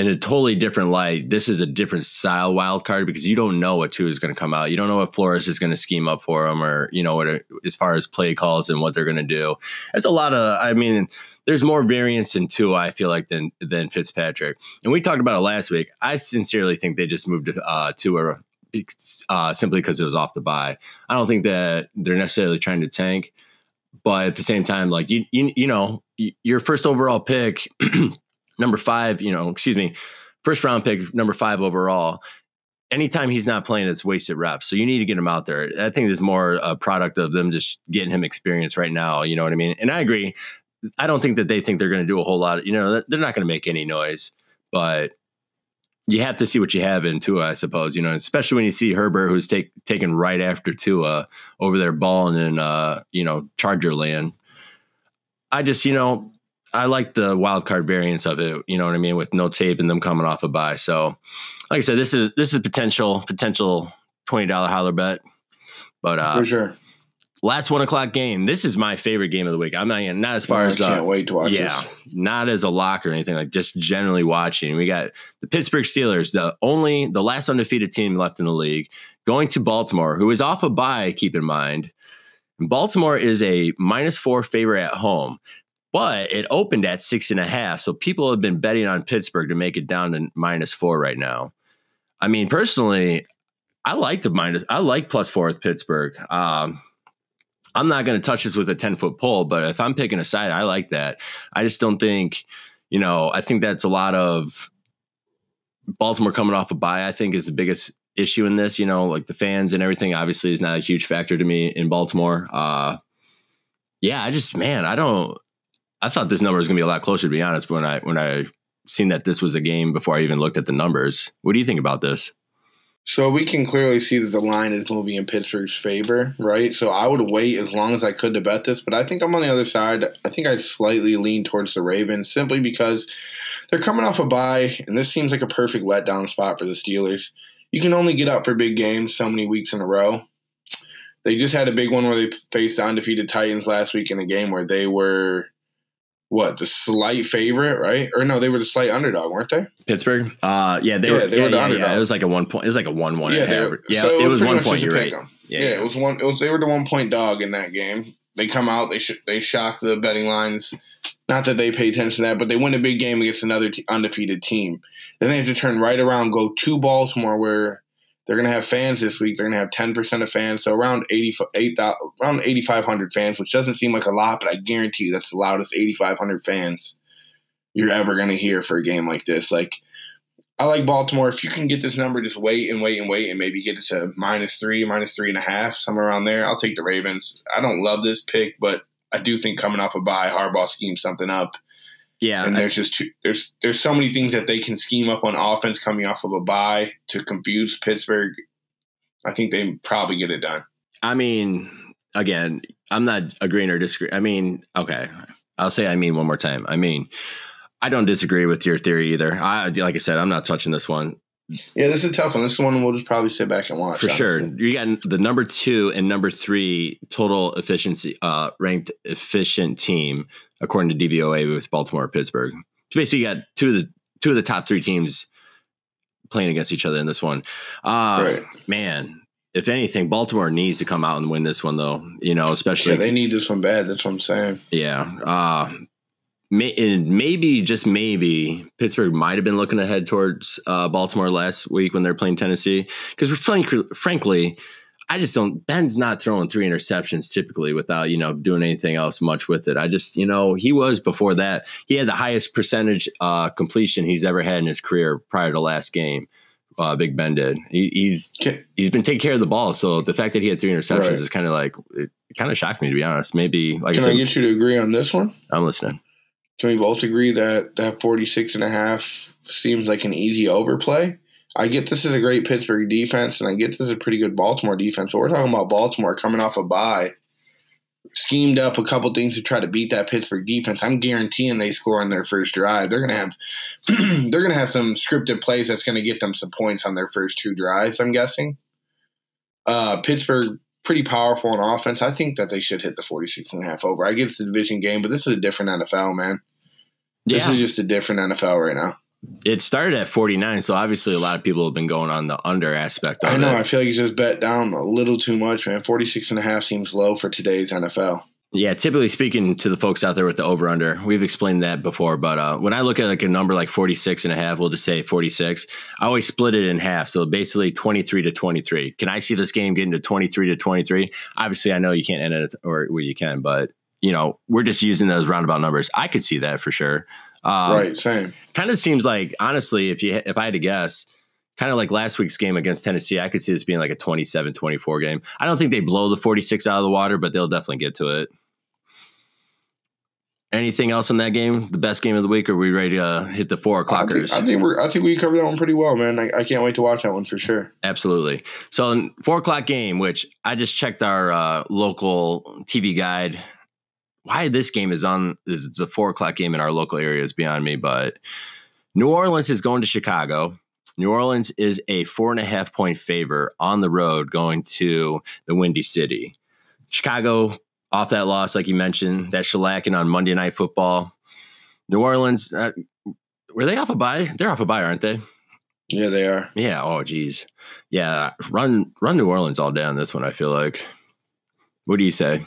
in a totally different light, this is a different style wild card because you don't know what Tua is going to come out. You don't know what Flores is going to scheme up for him, or you know what as far as play calls and what they're going to do. It's a lot of. I mean, there's more variance in Tua. I feel like than than Fitzpatrick. And we talked about it last week. I sincerely think they just moved to uh, Tua uh, simply because it was off the bye. I don't think that they're necessarily trying to tank, but at the same time, like you you, you know, your first overall pick. number five, you know, excuse me, first round pick, number five overall. Anytime he's not playing, it's wasted reps. So you need to get him out there. I think it's more a product of them just getting him experience right now. You know what I mean? And I agree. I don't think that they think they're going to do a whole lot. Of, you know, they're not going to make any noise, but you have to see what you have in Tua, I suppose. You know, especially when you see Herbert, who's take, taken right after Tua over there balling in, uh, you know, Charger land. I just, you know, I like the wild card variants of it. You know what I mean, with no tape and them coming off a bye. So, like I said, this is this is potential potential twenty dollar holler bet. But uh, for sure, last one o'clock game. This is my favorite game of the week. I'm not not as far as I can't uh, wait to watch. Yeah, this. not as a lock or anything like just generally watching. We got the Pittsburgh Steelers, the only the last undefeated team left in the league, going to Baltimore, who is off a bye. Keep in mind. Baltimore is a minus four favorite at home but it opened at six and a half. So people have been betting on Pittsburgh to make it down to minus four right now. I mean, personally, I like the minus, I like plus four with Pittsburgh. Um, I'm not going to touch this with a 10 foot pole, but if I'm picking a side, I like that. I just don't think, you know, I think that's a lot of Baltimore coming off a bye, I think is the biggest issue in this. You know, like the fans and everything obviously is not a huge factor to me in Baltimore. Uh, yeah, I just, man, I don't, I thought this number was going to be a lot closer, to be honest. When I when I seen that this was a game before I even looked at the numbers. What do you think about this? So we can clearly see that the line is moving in Pittsburgh's favor, right? So I would wait as long as I could to bet this, but I think I'm on the other side. I think I slightly lean towards the Ravens simply because they're coming off a bye, and this seems like a perfect letdown spot for the Steelers. You can only get up for big games so many weeks in a row. They just had a big one where they faced the undefeated Titans last week in a game where they were what the slight favorite, right? Or no, they were the slight underdog, weren't they? Pittsburgh. Uh, yeah, they yeah, were. They yeah, were the yeah, underdog. Yeah, it was like a one point. It was like a one one. Yeah, were, yeah, so it, was, was one point. You're right. Yeah, yeah, it was one. It was they were the one point dog in that game. They come out. They sh- they shock the betting lines. Not that they pay attention to that, but they win a big game against another t- undefeated team. Then they have to turn right around, go to Baltimore, where they're going to have fans this week. They're going to have 10% of fans. So around 80, 8, around 8,500 fans, which doesn't seem like a lot, but I guarantee you that's the loudest 8,500 fans you're ever going to hear for a game like this. Like, I like Baltimore. If you can get this number, just wait and wait and wait and maybe get it to minus three, minus three and a half, somewhere around there. I'll take the Ravens. I don't love this pick, but I do think coming off a bye, Harbaugh schemes something up yeah, and there's just too, there's there's so many things that they can scheme up on offense coming off of a bye to confuse Pittsburgh. I think they probably get it done. I mean, again, I'm not agreeing or disagreeing. I mean, okay, I'll say I mean one more time. I mean, I don't disagree with your theory either. I like I said, I'm not touching this one. Yeah, this is a tough one. This is one we'll just probably sit back and watch. For honestly. sure. You got the number two and number three total efficiency uh, ranked efficient team according to DVOA with Baltimore Pittsburgh. So basically, you got two of the two of the top three teams playing against each other in this one. Uh, right. Man, if anything, Baltimore needs to come out and win this one, though. You know, especially yeah, they need this one bad. That's what I'm saying. Yeah. Uh, may, and maybe just maybe Pittsburgh might have been looking ahead towards uh, Baltimore last week when they're playing Tennessee because frankly, frankly, I just don't. Ben's not throwing three interceptions typically without you know doing anything else much with it. I just you know he was before that. He had the highest percentage uh, completion he's ever had in his career prior to last game. Uh, Big Ben did. He, he's he's been taking care of the ball. So the fact that he had three interceptions right. is kind of like it kind of shocked me to be honest. Maybe like can I, said, I get you to agree on this one? I'm listening. Can we both agree that that 46 and a half seems like an easy overplay? I get this is a great Pittsburgh defense, and I get this is a pretty good Baltimore defense. But we're talking about Baltimore coming off a bye, schemed up a couple things to try to beat that Pittsburgh defense. I'm guaranteeing they score on their first drive. They're gonna have they're gonna have some scripted plays that's gonna get them some points on their first two drives. I'm guessing. Uh, Pittsburgh pretty powerful on offense. I think that they should hit the 46 and a half over. I get it's the division game, but this is a different NFL, man. This Yeah. is just a different NFL right now. It started at 49, so obviously a lot of people have been going on the under aspect of I know. it. I feel like you just bet down a little too much, man. 46 and a half seems low for today's NFL. Yeah, typically speaking to the folks out there with the over under, we've explained that before. But uh, when I look at like a number like 46 and a half, we'll just say 46, I always split it in half. So basically 23 to 23. Can I see this game getting to 23 to 23? Obviously, I know you can't end it, or well, you can, but you know, we're just using those roundabout numbers. I could see that for sure. Um, right, same. Kind of seems like, honestly, if you if I had to guess, kind of like last week's game against Tennessee, I could see this being like a 27 24 game. I don't think they blow the 46 out of the water, but they'll definitely get to it. Anything else in that game? The best game of the week? Or are we ready to uh, hit the four I think, o'clockers? I think we're. I think we covered that one pretty well, man. I, I can't wait to watch that one for sure. Absolutely. So, in four o'clock game, which I just checked our uh, local TV guide. Why this game is on is the four o'clock game in our local area is beyond me. But New Orleans is going to Chicago. New Orleans is a four and a half point favor on the road going to the Windy City. Chicago off that loss, like you mentioned, that shellacking on Monday Night Football. New Orleans, uh, were they off a bye? They're off a bye, aren't they? Yeah, they are. Yeah. Oh, geez. Yeah. Run, run New Orleans all down this one. I feel like. What do you say?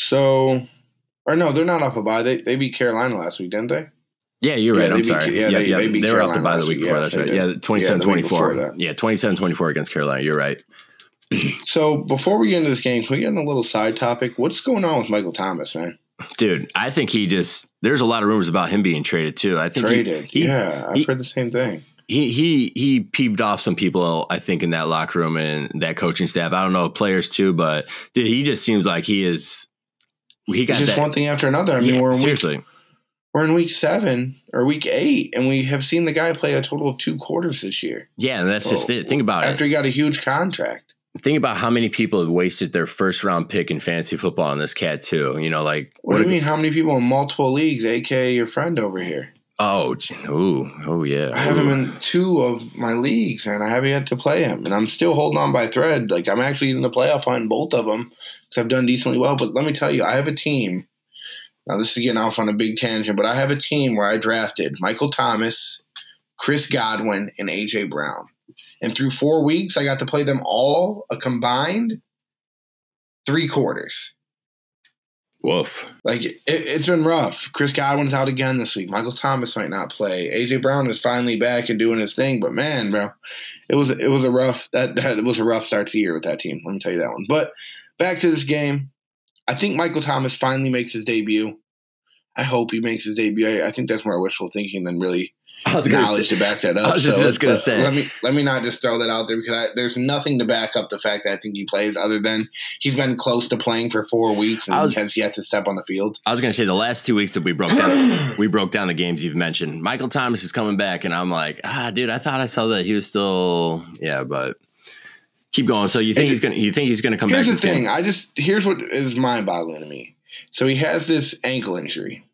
So, or no, they're not off a bye. They they beat Carolina last week, didn't they? Yeah, you're Yeah, right. I'm beat- sorry. yeah, Yeah, they- yeah, they they, were off the bye the week before. Yeah, That's right. did. Yeah, Yeah, 27 the week before 24. Yeah, 27 24 against Carolina. You're right. So before we get into this game, can we get in a little side topic? What's going on with Michael Thomas, man? Dude, I think he just, there's a lot of rumors about him being traded too. I think he- Traded. he, yeah, I've he- heard the same thing. he he he peeved off some people I think in that locker room and that coaching staff. I don't know players too, but dude, he just seems like he is. He got just that. one thing after another. I mean, yeah, we're in week seriously. we're in week seven or week eight, and we have seen the guy play a total of two quarters this year. Yeah, and that's just Oh, it. Think about it. After he got a huge contract. think about how many people have wasted their first round pick in fantasy football on this cat too. You know, like What, do a- you mean? How many people in multiple leagues, aka your friend over here? Oh, ooh, oh yeah. I have him in two of my leagues, and I haven't yet to play him, and I'm still holding on by thread. Like I'm actually in the playoff in both of them because I've done decently well. But let me tell you, I have a team. Now this is getting off on a big tangent, but I have a team where I drafted Michael Thomas, Chris Godwin, and AJ Brown, and through four weeks, I got to play them all a combined three quarters. Woof. Like it, it's been rough. Chris Godwin's out again this week. Michael Thomas might not play. AJ Brown is finally back and doing his thing. But man, bro, it was it was a rough that that was a rough start to the year with that team. Let me tell you that one. But back to this game, I think Michael Thomas finally makes his debut. I hope he makes his debut. I, I think that's more wishful thinking than really I was knowledge say, to back that up. I was just- So, just gonna uh, say. Let me let me not just throw that out there because I, there's nothing to back up the fact that I think he plays other than he's been close to playing for four weeks and was- has yet to step on the field. I was gonna say the last two weeks that we broke down, we broke down the games you've mentioned. Michael Thomas is coming back, and I'm like, ah, dude, I thought I saw that he was still, yeah, but keep going. So you think It- he's gonna, you think he's gonna come Here's back? Here's the this game? thing. I just here's what is mind boggling to me. So he has this ankle injury,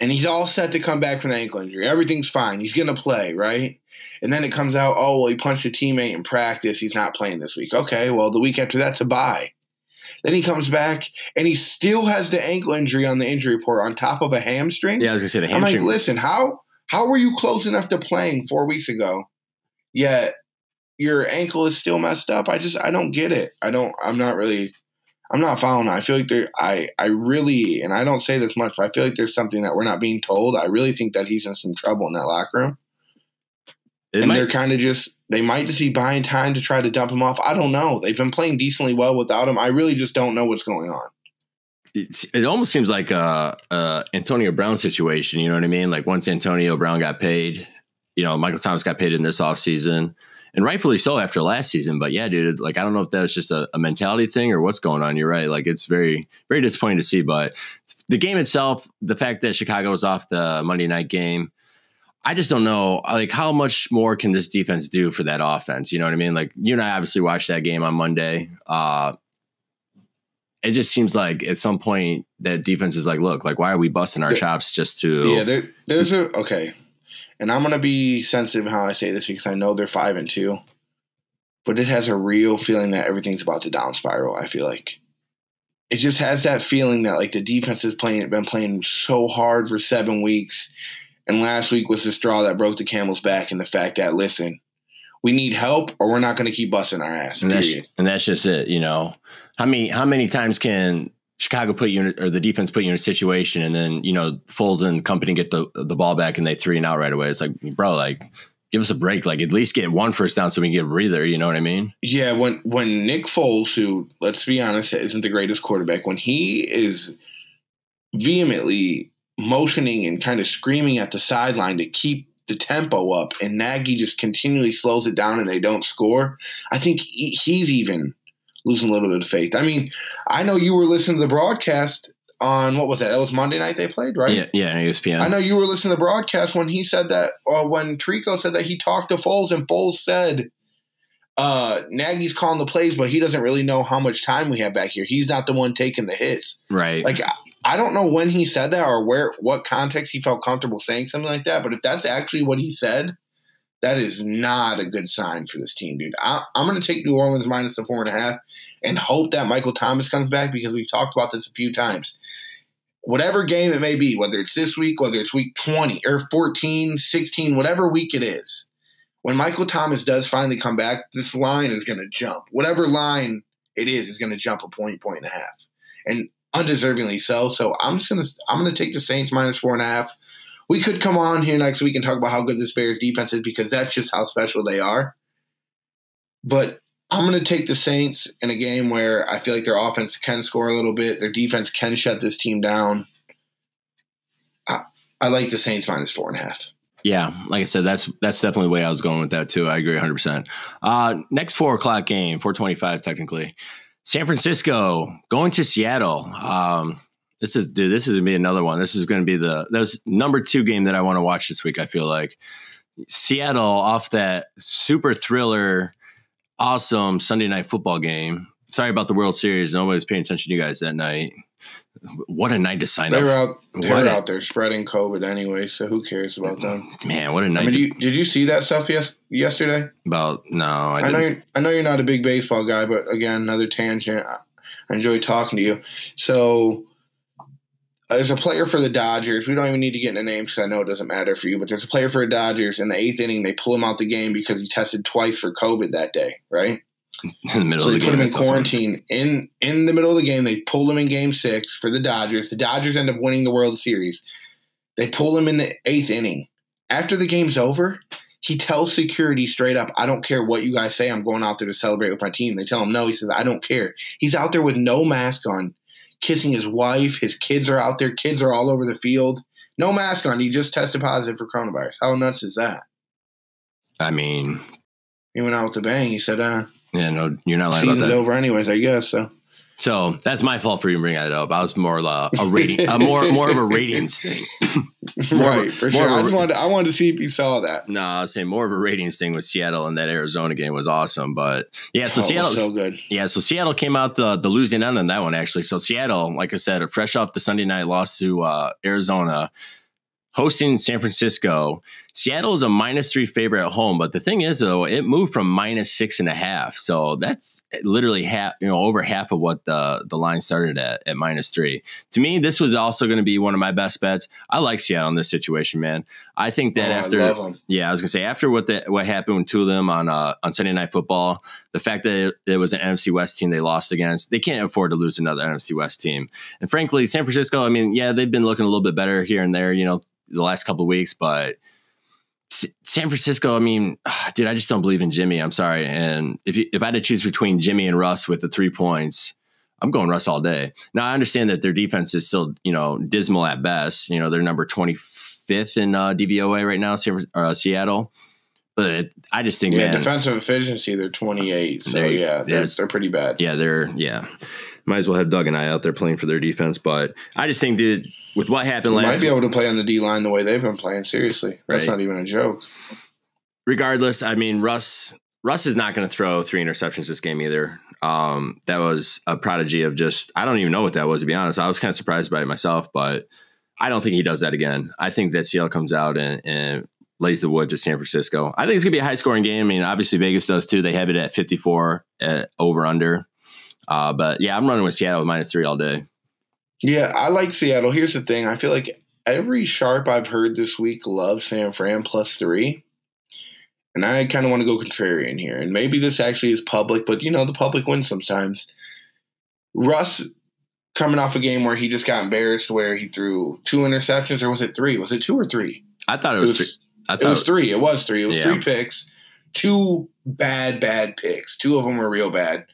and he's all set to come back from the ankle injury. Everything's fine. He's gonna play, right? And then it comes out, oh well, he punched a teammate in practice. He's not playing this week. Okay, well the week after that's a bye. Then he comes back and he still has the ankle injury on the injury report on top of a hamstring. Yeah, I was gonna say the hamstring. I'm like, listen, how how were you close enough to playing four weeks ago, yet your ankle is still messed up? I just I don't get it. I don't. I'm not really. I'm not following. it. I feel like there. I I really, and I don't say this much, but I feel like there's something that we're not being told. I really think that he's in some trouble in that locker room, It and might- they're kind of just. They might just be buying time to try to dump him off. I don't know. They've been playing decently well without him. I really just don't know what's going on. it's, it almost seems like a, a Antonio Brown situation. You know what I mean? Like once Antonio Brown got paid, you know, Michael Thomas got paid in this offseason and rightfully so after last season. But yeah, dude, like I don't know if that was just a, a mentality thing or what's going on. You're right. Like it's very, very disappointing to see. But the game itself, the fact that Chicago was off the Monday night game, I just don't know. Like, how much more can this defense do for that offense? You know what I mean? Like, you and I obviously watched that game on Monday. Uh, it just seems like at some point that defense is like, look, like, why are we busting our chops just to? Yeah, there, there's a okay, and I'm gonna be sensitive how I say this because I know they're five and two, but it has a real feeling that everything's about to down spiral. I feel like it just has that feeling that like the defense has playing been playing so hard for seven weeks, and last week was the straw that broke the camel's back, and the fact that listen, we need help or we're not going to keep busting our ass. And that's, Period. and that's just it. You know, how many how many times can Chicago put you in, or the defense put you in a situation, and then you know Foles and company get the the ball back and they three and out right away. It's like, bro, like give us a break. Like at least get one first down so we can get a breather. You know what I mean? Yeah, when when Nick Foles, who let's be honest, isn't the greatest quarterback, when he is vehemently motioning and kind of screaming at the sideline to keep the tempo up, and Nagy just continually slows it down and they don't score, I think he's even losing a little bit of faith. I mean, I know you were listening to the broadcast on what was that? That was Monday night they played, right? Yeah, yeah, ESPN. I know you were listening to the broadcast when he said that, or when Trico said that he talked to Foles, and Foles said, uh, Nagy's calling the plays, but he doesn't really know how much time we have back here. He's not the one taking the hits. right. Like, I, I don't know when he said that or where, what context he felt comfortable saying something like that, but if that's actually what he said, that is not a good sign for this team, dude. I, I'm going to take New Orleans minus the four and a half and hope that Michael Thomas comes back because we've talked about this a few times whatever game it may be, whether it's this week, whether it's week 20 or 14, 16, whatever week it is, when Michael Thomas does finally come back, this line is going to jump. Whatever line it is, is going to jump a point, point and a half. And undeservingly so. So I'm just going to, I'm going to take the Saints minus four and a half. We could come on here next week and talk about how good this Bears defense is because that's just how special they are. But I'm going to take the Saints in a game where I feel like their offense can score a little bit. Their defense can shut this team down. I, I like the Saints minus four and a half. Yeah, like I said, that's that's definitely the way I was going with that too. I agree 100. percent uh, Next four o'clock game, 425 technically. San Francisco going to Seattle. Um, this is dude. This is gonna be another one. This is going to be the that's number two game that I want to watch this week. I feel like Seattle off that super thriller, awesome Sunday night football game. Sorry about the World Series. Nobody was paying attention to you guys that night. What a night to sign They up. were out. They What were a- out there spreading COVID anyway, so who cares about them? Man, what a night mean, to- you, did you see that stuff yes, yesterday? about. No, I, I, didn't. know you're, I know you're not a big baseball guy, but again, another tangent. I I enjoy talking to you. So, there's a player for the Dodgers. We don't even need to get into names because I know it doesn't matter for you. But there's a player for the Dodgers in the eighth inning. They pull him out the game because he tested twice for COVID that day. Right. in the middle So of they the put game. him in quarantine in in the middle of the game. They pulled him in Game Six for the Dodgers. The Dodgers end up winning the World Series. They pull him in the eighth inning. After the game's over, he tells security straight up, "I don't care what you guys say. I'm going out there to celebrate with my team." They tell him no. He says, "I don't care." He's out there with no mask on, kissing his wife. His kids are out there. Kids are all over the field. No mask on. He just tested positive for coronavirus. How nuts is that? I mean, He went out with a bang. He said, "Uh, yeah, no, you're not lying about season's that. over anyways." I guess so. So that's my fault for even bringing that up. I was more uh, a rating, a more more of a ratings thing. More of a- right, for sure. of I just wanted I wanted to see if you saw that. No, I was saying more of a ratings thing with Seattle and that Arizona game was awesome. But yeah, so Oh, Seattle, so good. yeah, so Seattle came out the the losing end on that one actually. So Seattle, like I said, fresh off the Sunday night loss to uh, Arizona, hosting San Francisco. Seattle is a minus three favorite at home, but the thing is though, it moved from minus six and a half. So that's literally half, you know, over half of what the the line started at at minus three. To me, this was also going to be one of my best bets. I like Seattle in this situation, man. I think that Oh, after yeah, I was gonna say after what the, what happened with two of them on uh, on Sunday Night Football, the fact that it, was an NFC West team they lost against, they can't afford to lose another NFC West team. And frankly, San Francisco, I mean, yeah, they've been looking a little bit better here and there, you know, the last couple of weeks, but San Francisco, I mean, dude, I just don't believe in Jimmy. I'm sorry, and if you, if I had to choose between Jimmy and Russ with the three points. I'm going Russ all day. Now I understand that their defense is still, you know, dismal at best. You know, they're number 25th in uh, DVOA right now, San, uh, Seattle. But I just think, Yeah, man, defensive efficiency, they're 28. So, There yeah, they're, they're pretty bad. yeah, they're yeah. Might as well have Doug and I out there playing for their defense. But I just think, dude, with what happened They might be able to play on the D line the way they've been playing. Seriously. That's Right. not even a joke. regardless, I mean, Russ Russ is not going to throw three interceptions this game either. Um, that was a prodigy of just I don't even know what that was to be honest. I was kind of surprised by it myself, but I don't think he does that again. I think that Seattle comes out and, and lays the wood to San Francisco. I think it's gonna be a high scoring game. I mean, obviously Vegas does too. They have it at 54 at over under. Uh, but yeah, I'm running with Seattle with minus three all day. Yeah, I like Seattle. Here's the thing: I feel like every sharp I've heard this week loves San Fran plus three. And I kind of want to go contrarian here. And maybe this actually is public, but you know, the public wins sometimes. Russ coming off a game where he just got embarrassed where he threw two interceptions, or was it three? Was it two or three? I thought it was. It was, I thought it was three. It was three. It was yeah. three picks. Two bad, bad picks. Two of them were real bad.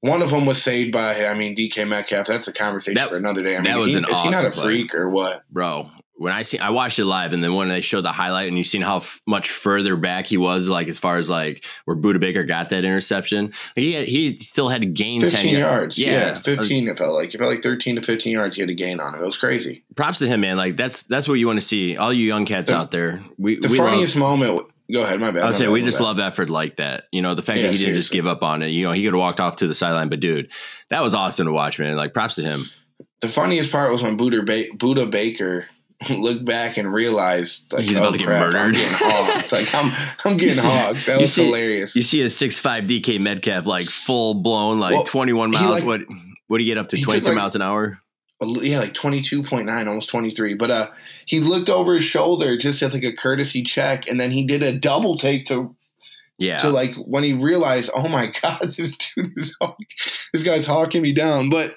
One of them was saved by, I mean, DK Metcalf. That's a conversation that, for another day. I mean, that was he, an is awesome he not a play. freak or what? Bro, when I see, I watched it live, and then when they showed the highlight, and you seen how f- much further back he was, like as far as like where Budda Baker got that interception, he had, he still had to gain 15 10 yards. Yeah, yeah 15 it felt like. It felt like 13 to 15 yards he had to gain on him. It was crazy. Props to him, man. Like that's that's what you want to see. All you young cats The- out there. We The we funniest love, moment. Go ahead, my bad. I would my say we just bad. love effort like that. You know, the fact Yeah, that he didn't just give up on it. You know, he could have walked off to the sideline, but dude, that was awesome to watch, man. Like props to him. The funniest part was when Budda, ba- Budda Baker looked back and realized like He's oh, about oh, to get crap, I'm getting hogged. like I'm I'm getting see- hogged. That you was see- hilarious. You see a six five DK Metcalf like full blown like Well, twenty one miles. like- what what do you get up to twenty three like- miles an hour? Yeah, like 22.9, almost 23. But uh he looked over his shoulder just as like a courtesy check, and then he did a double take to Yeah, to like when he realized, oh my god, this dude is this guy's hawking me down. But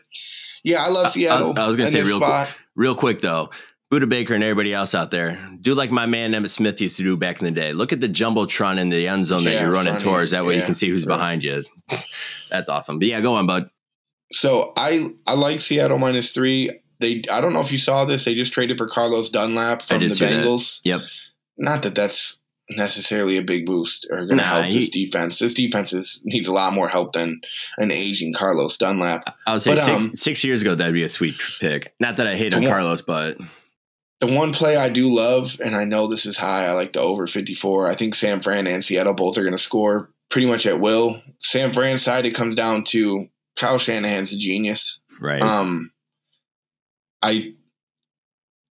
yeah, I love I- I was- Seattle. I was gonna say real spot. real quick though. Budda Baker and everybody else out there, do like my man Emmitt Smith used to do back in the day. Look at the jumbotron in the end zone that you're running towards. That way you can see who's right. behind you. That's awesome. But yeah, go on, bud. So I I like Seattle minus three. They I don't know if you saw this. They just traded for Carlos Dunlap from the see that. Bengals. Yep. Not that that's necessarily a big boost or going to Nah, help this defense. This defense is, needs a lot more help than an aging Carlos Dunlap. I would say But, six, um, six years ago that'd be a sweet pick. Not that I hate on one- Carlos, but The one play I do love, and I know this is high. I like the over fifty four. I think San Fran and Seattle both are going to score pretty much at will. San Fran's side, it comes down to Kyle Shanahan's a genius. right. Um, I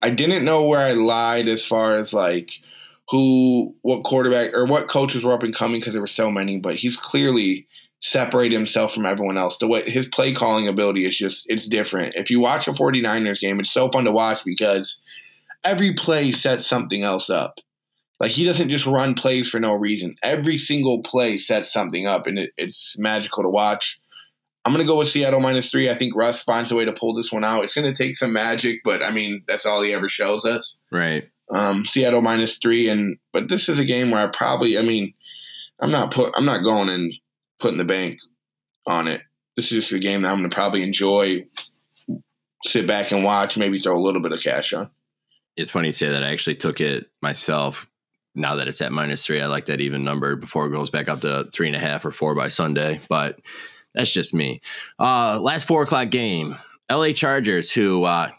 I didn't know where I lied as far as like who, what quarterback or what coaches were up and coming because there were so many, but he's clearly separated himself from everyone else. The way his play calling ability is just it's different. If you watch a 49ers game, it's so fun to watch because every play sets something else up. Like he doesn't just run plays for no reason. Every single play sets something up, and it, it's magical to watch. I'm gonna go with Seattle minus three. I think Russ finds a way to pull this one out. It's gonna take some magic, but I mean that's all he ever shows us. right. Um, Seattle minus three, and but this is a game where I probably, I mean, I'm not put, I'm not going and putting the bank on it. This is just a game that I'm gonna probably enjoy, sit back and watch, maybe throw a little bit of cash on. It's funny you say that. I actually took it myself. Now that it's at minus three, I like that even number before it goes back up to three and a half or four by Sunday. But that's just me. Uh, last four o'clock game, LA Chargers, who uh,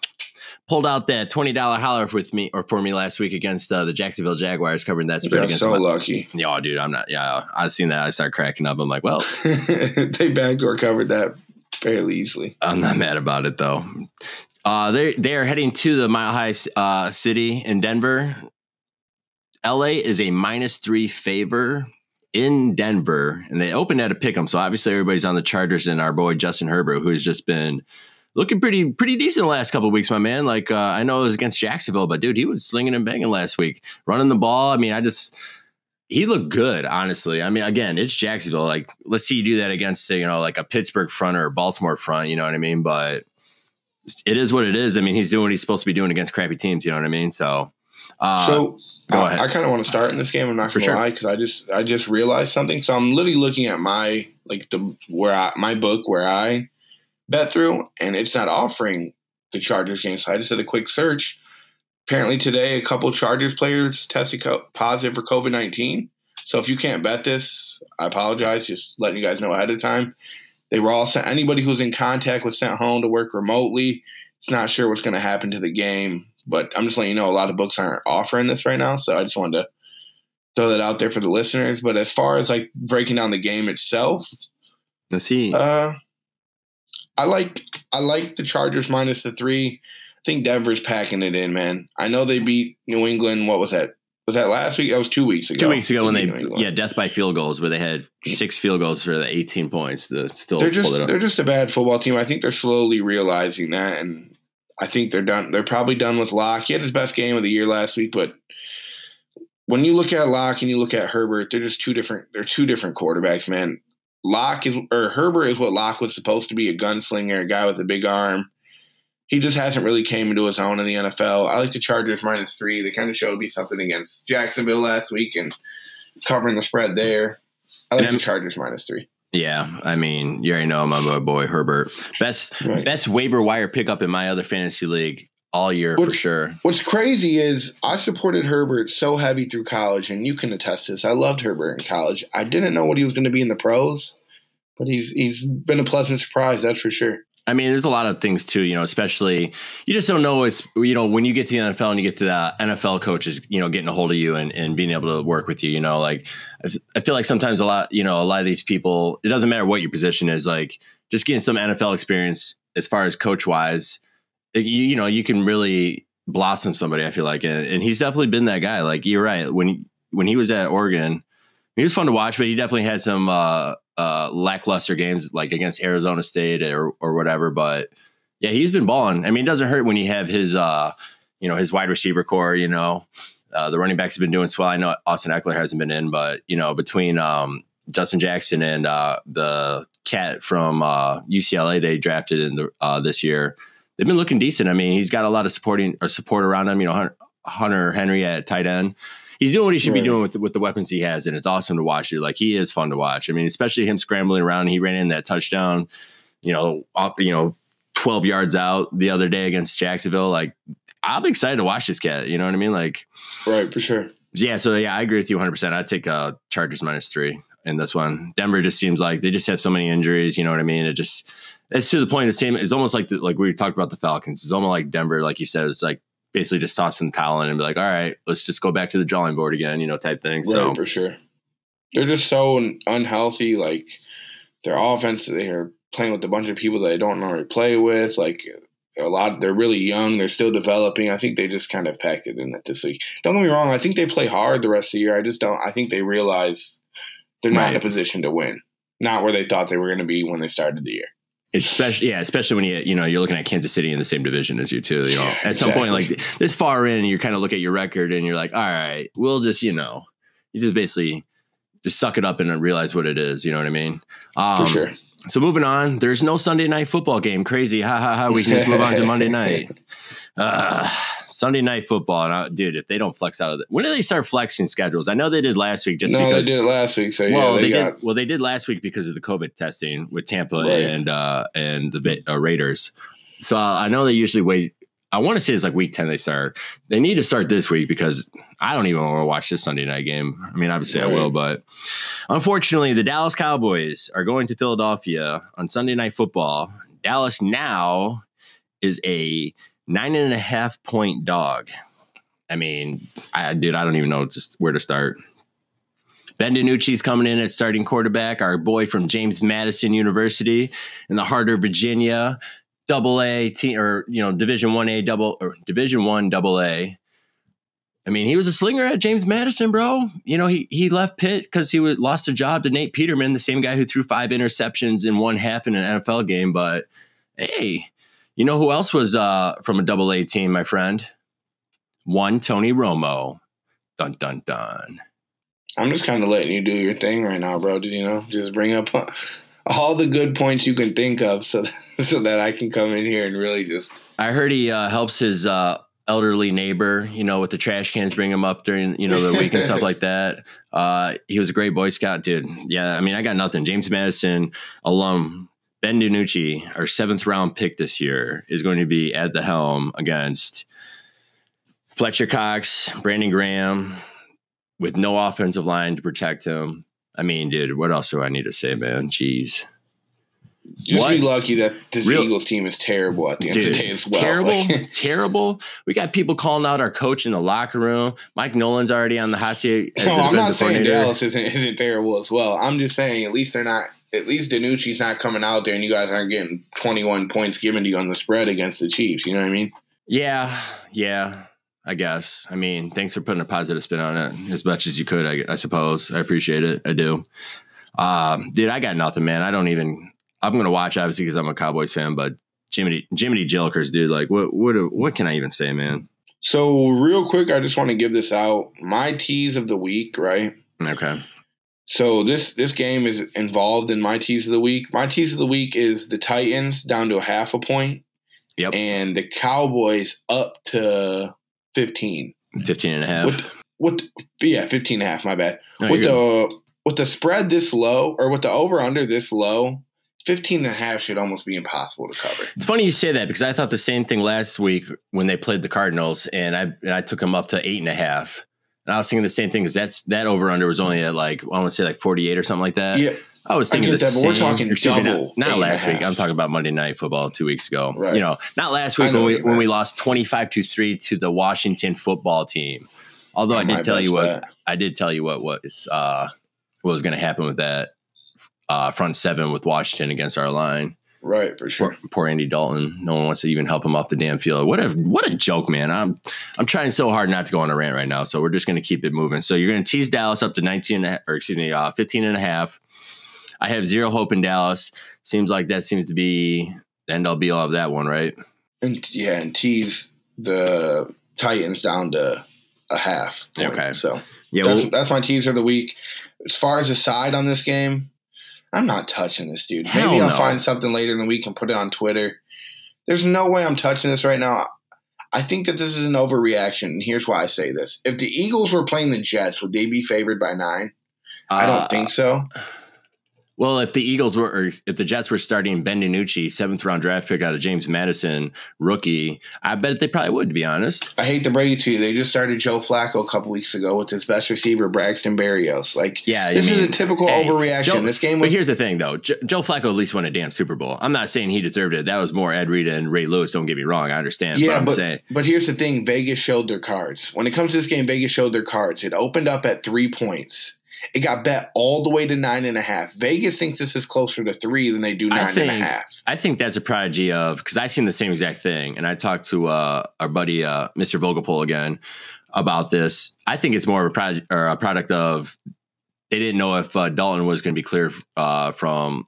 pulled out that twenty dollar holler with me or for me last week against uh, the Jacksonville Jaguars, covering that spread against. so my- lucky. yeah, dude, I'm not. Yeah, I seen that. I started cracking up. I'm like, well, they backdoor covered that fairly easily. I'm not mad about it though. Uh, they they are heading to the Mile High uh, City in Denver. LA is a minus three favor in Denver, and they opened at a pick 'em. So obviously everybody's on the Chargers and our boy Justin Herbert, who has just been looking pretty pretty decent the last couple weeks, my man. Like uh, I know it was against Jacksonville, but dude, he was slinging and banging last week, running the ball. I mean, I just he looked good, honestly. I mean, again, it's Jacksonville. Like, let's see you do that against you know like a Pittsburgh front or a Baltimore front. You know what I mean? But it is what it is. I mean, he's doing what he's supposed to be doing against crappy teams. You know what I mean? So, uh, so go I- ahead. I, kind of want to start in this game. I'm not gonna sure. lie because I just I just realized something. So I'm literally looking at my like the where I my book where I bet through, and it's not offering the Chargers game. So I just did a quick search. Apparently today, a couple Chargers players tested co- positive for COVID nineteen. So if you can't bet this, I apologize. Just letting you guys know ahead of time. They were all sent. Anybody who's in contact was sent home to work remotely. It's not sure what's going to happen to the game, but I'm just letting you know a lot of books aren't offering this right now. So I just wanted to throw that out there for the listeners. But as far as like breaking down the game itself, let's see. uh, I like I like the Chargers minus the three. I think Denver's packing it in, man. I know they beat New England. What was that? Was that last week? That was two weeks ago. Two weeks ago when they yeah death by field goals where they had six field goals for the 18 points to still they're just pull it up. they're just a bad football team. I think they're slowly realizing that, and I think they're done. They're probably done with Lock. He had his best game of the year last week, but when you look at Lock and you look at Herbert, they're just two different. They're two different quarterbacks, man. Lock is or Herbert is what Lock was supposed to be—a gunslinger, a guy with a big arm. He just hasn't really came into his own in the NFL. I like the Chargers minus three. They kind of showed me something against Jacksonville last week and covering the spread there. I like And the Chargers minus three. Yeah, I mean, you already know my boy Herbert. Best Right. best waiver wire pickup in my other fantasy league all year for sure. What's crazy is I supported Herbert so heavy through college, and you can attest this. I loved Herbert in college. I didn't know what he was going to be in the pros, but he's he's been a pleasant surprise, that's for sure. I mean, there's a lot of things too, you know, especially you just don't know it's you know, when you get to the NFL and you get to the NFL coaches, you know, getting a hold of you and, and being able to work with you, you know, like I, feel like sometimes a lot, you know, a lot of these people, it doesn't matter what your position is, like just getting some NFL experience as far as coach wise, you, you know, you can really blossom somebody, I feel like. And, and he's definitely been that guy. Like you're right. When when he was at Oregon, he was fun to watch, but he definitely had some uh, uh, lackluster games, like against Arizona State or or whatever. But yeah, he's been balling. I mean, it doesn't hurt when you have his, uh, you know, his wide receiver corps. You know, uh, the running backs have been doing swell. I know Austin Ekeler hasn't been in, but you know, between um, Justin Jackson and uh, the cat from uh, UCLA they drafted in the uh, this year, they've been looking decent. I mean, he's got a lot of supporting or support around him. You know, Hunter Henry at tight end. He's doing what he should be doing with the, with the weapons he has, and it's awesome to watch. Dude. Like he is fun to watch. I mean, especially him scrambling around. He ran in that touchdown, you know, off, you know, twelve yards out the other day against Jacksonville. Like I'm excited to watch this cat. You know what I mean? Like Right, for sure. yeah, so yeah, I agree with you 100. percent I'd take uh, Chargers minus three in this one. Denver just seems like they just have so many injuries. You know what I mean? It just it's to the point. The same. It's almost like the, like we talked about the Falcons. It's almost like Denver, like you said. It's like basically just tossing the towel in and be like, all right, let's just go back to the drawing board again. You know, type thing. So for sure. They're just so unhealthy. Like their offense, they're playing with a bunch of people that they don't normally play with. Like a lot, they're really young. They're still developing. I think they just kind of packed it in at this league. Don't get me wrong. I think they play hard the rest of the year. I just don't. I think they realize they're not in a position to win. Not where they thought they were going to be when they started the year. Especially yeah, especially when you you know you're looking at Kansas City in the same division as you too. You know, at some point like this far in, you kind of look at your record and you're like, all right, we'll just you know, you just basically just suck it up and realize what it is. You know what I mean? Um, For sure. So moving on, there's no Sunday night football game. Crazy, ha ha ha. We can just move on to Monday night. Uh, Sunday night football, and I, dude, if they don't flex out of it, when do they start flexing schedules? I know they did last week, just no, because. they did it last week. So well, yeah, they, they, got did. Well, they did last week because of the COVID testing with Tampa Right. and uh, and the uh, Raiders. So I know they usually wait. I want to say it's like week ten they start. They need to start this week because I don't even want to watch this Sunday night game. I mean, obviously I will, but unfortunately, the Dallas Cowboys are going to Philadelphia on Sunday night football. Dallas now is a nine and a half point dog. I mean, I dude, I don't even know just where to start. Ben DiNucci's coming in at starting quarterback. Our boy from James Madison University in the heart of Virginia, double A team or you know Division One A double or Division One double A. I mean, he was a slinger at James Madison, bro. You know, he he left Pitt because he was, lost a job to Nate Peterman, the same guy who threw five interceptions in one half in an NFL game. But hey, you know who else was uh, from a double A team, my friend? One Tony Romo. Dun dun dun. I'm just kind of letting you do your thing right now, bro. Did you know? Just bring up all the good points you can think of, so so that I can come in here and really just. I heard he uh, helps his uh, elderly neighbor, you know, with the trash cans, bring him up during, you know, the week and stuff like that. Uh, he was a great Boy Scout, dude. Yeah, I mean, I got nothing. James Madison alum Ben DiNucci, our seventh round pick this year, is going to be at the helm against Fletcher Cox, Brandon Graham, with no offensive line to protect him. I mean, dude, what else do I need to say, man? Jeez. Just What? be lucky that this Real- Eagles team is terrible at the end of the day as well. terrible, Like, terrible. We got people calling out our coach in the locker room. Mike Nolan's already on the hot seat. as no, I'm not saying. Dallas isn't isn't terrible as well. I'm just saying at least they're not. At least DiNucci's not coming out there, and you guys aren't getting 21 points given to you on the spread against the Chiefs. You know what I mean? Yeah, yeah. I guess. I mean, thanks for putting a positive spin on it as much as you could. I, I suppose. I appreciate it. I do. Um, dude, I got nothing, man. I don't even. I'm gonna watch obviously because I'm a Cowboys fan, but Jiminy Jiminy Jillikers, dude. Like, what what what can I even say, man? So real quick, I just want to give this out. My tease of the week, right? Okay. So this this game is involved in my tease of the week. My tease of the week is the Titans down to a half a point. Yep. And the Cowboys up to 15. 15 and a half. With, with yeah, 15 and a half, my bad. No, with the with the spread this low or with the over under this low, 15 and a half should almost be impossible to cover. It's funny you say that because I thought the same thing last week when they played the Cardinals, and I and I took them up to eight and a half. And I was thinking the same thing because that's that over under was only at like I want to say like forty eight or something like that. Yeah. I was thinking the that, same. we're talking excuse me, double Not, not eight and a last week. I'm talking about Monday Night Football two weeks ago. Right. You know, not last week when we when we lost twenty five to three to the Washington Football Team. Although I did tell you what bet. I did tell you what was uh, what was going to happen with that uh, front seven with Washington against our line. Right, for sure. Poor, poor Andy Dalton. No one wants to even help him off the damn field. What a what a joke, man. I'm I'm trying so hard not to go on a rant right now. So we're just going to keep it moving. So you're going to tease Dallas up to 19 and a half, or excuse me, uh, 15 and a half. I have zero hope in Dallas. Seems like that seems to be the end all be all of that one, right? And yeah, and tease the Titans down to a half. Point. Okay. So Yeah, that's well, that's my teaser of the week. As far as a side on this game, I'm not touching this dude. Maybe I'll find something later in the week and put it on Twitter. There's no way I'm touching this right now. I think that this is an overreaction. And here's why I say this. If the Eagles were playing the Jets, would they be favored by nine? I uh, don't think so. Well, if the Eagles were, or if the Jets were starting Ben DiNucci, seventh round draft pick out of James Madison, rookie, I bet they probably would. To be honest, I hate to break it to you. They just started Joe Flacco a couple weeks ago with his best receiver, Braxton Berrios. Like, yeah, this is a typical hey, overreaction. Joe- this game But here's the thing, though. Jo- Joe Flacco at least won a damn Super Bowl. I'm not saying he deserved it. That was more Ed Reed and Ray Lewis. Don't get me wrong. I understand. Yeah, but saying, but here's the thing: Vegas showed their cards. When it comes to this game, Vegas showed their cards. It opened up at three points. It got bet all the way to nine and a half. Vegas thinks this is closer to three than they do nine and a half. I think that's a prodigy of because I seen the same exact thing, and I talked to uh, our buddy uh, Mr. Vogelpohl again about this. I think it's more of a project or a product of they didn't know if uh, Dalton was going to be clear uh, from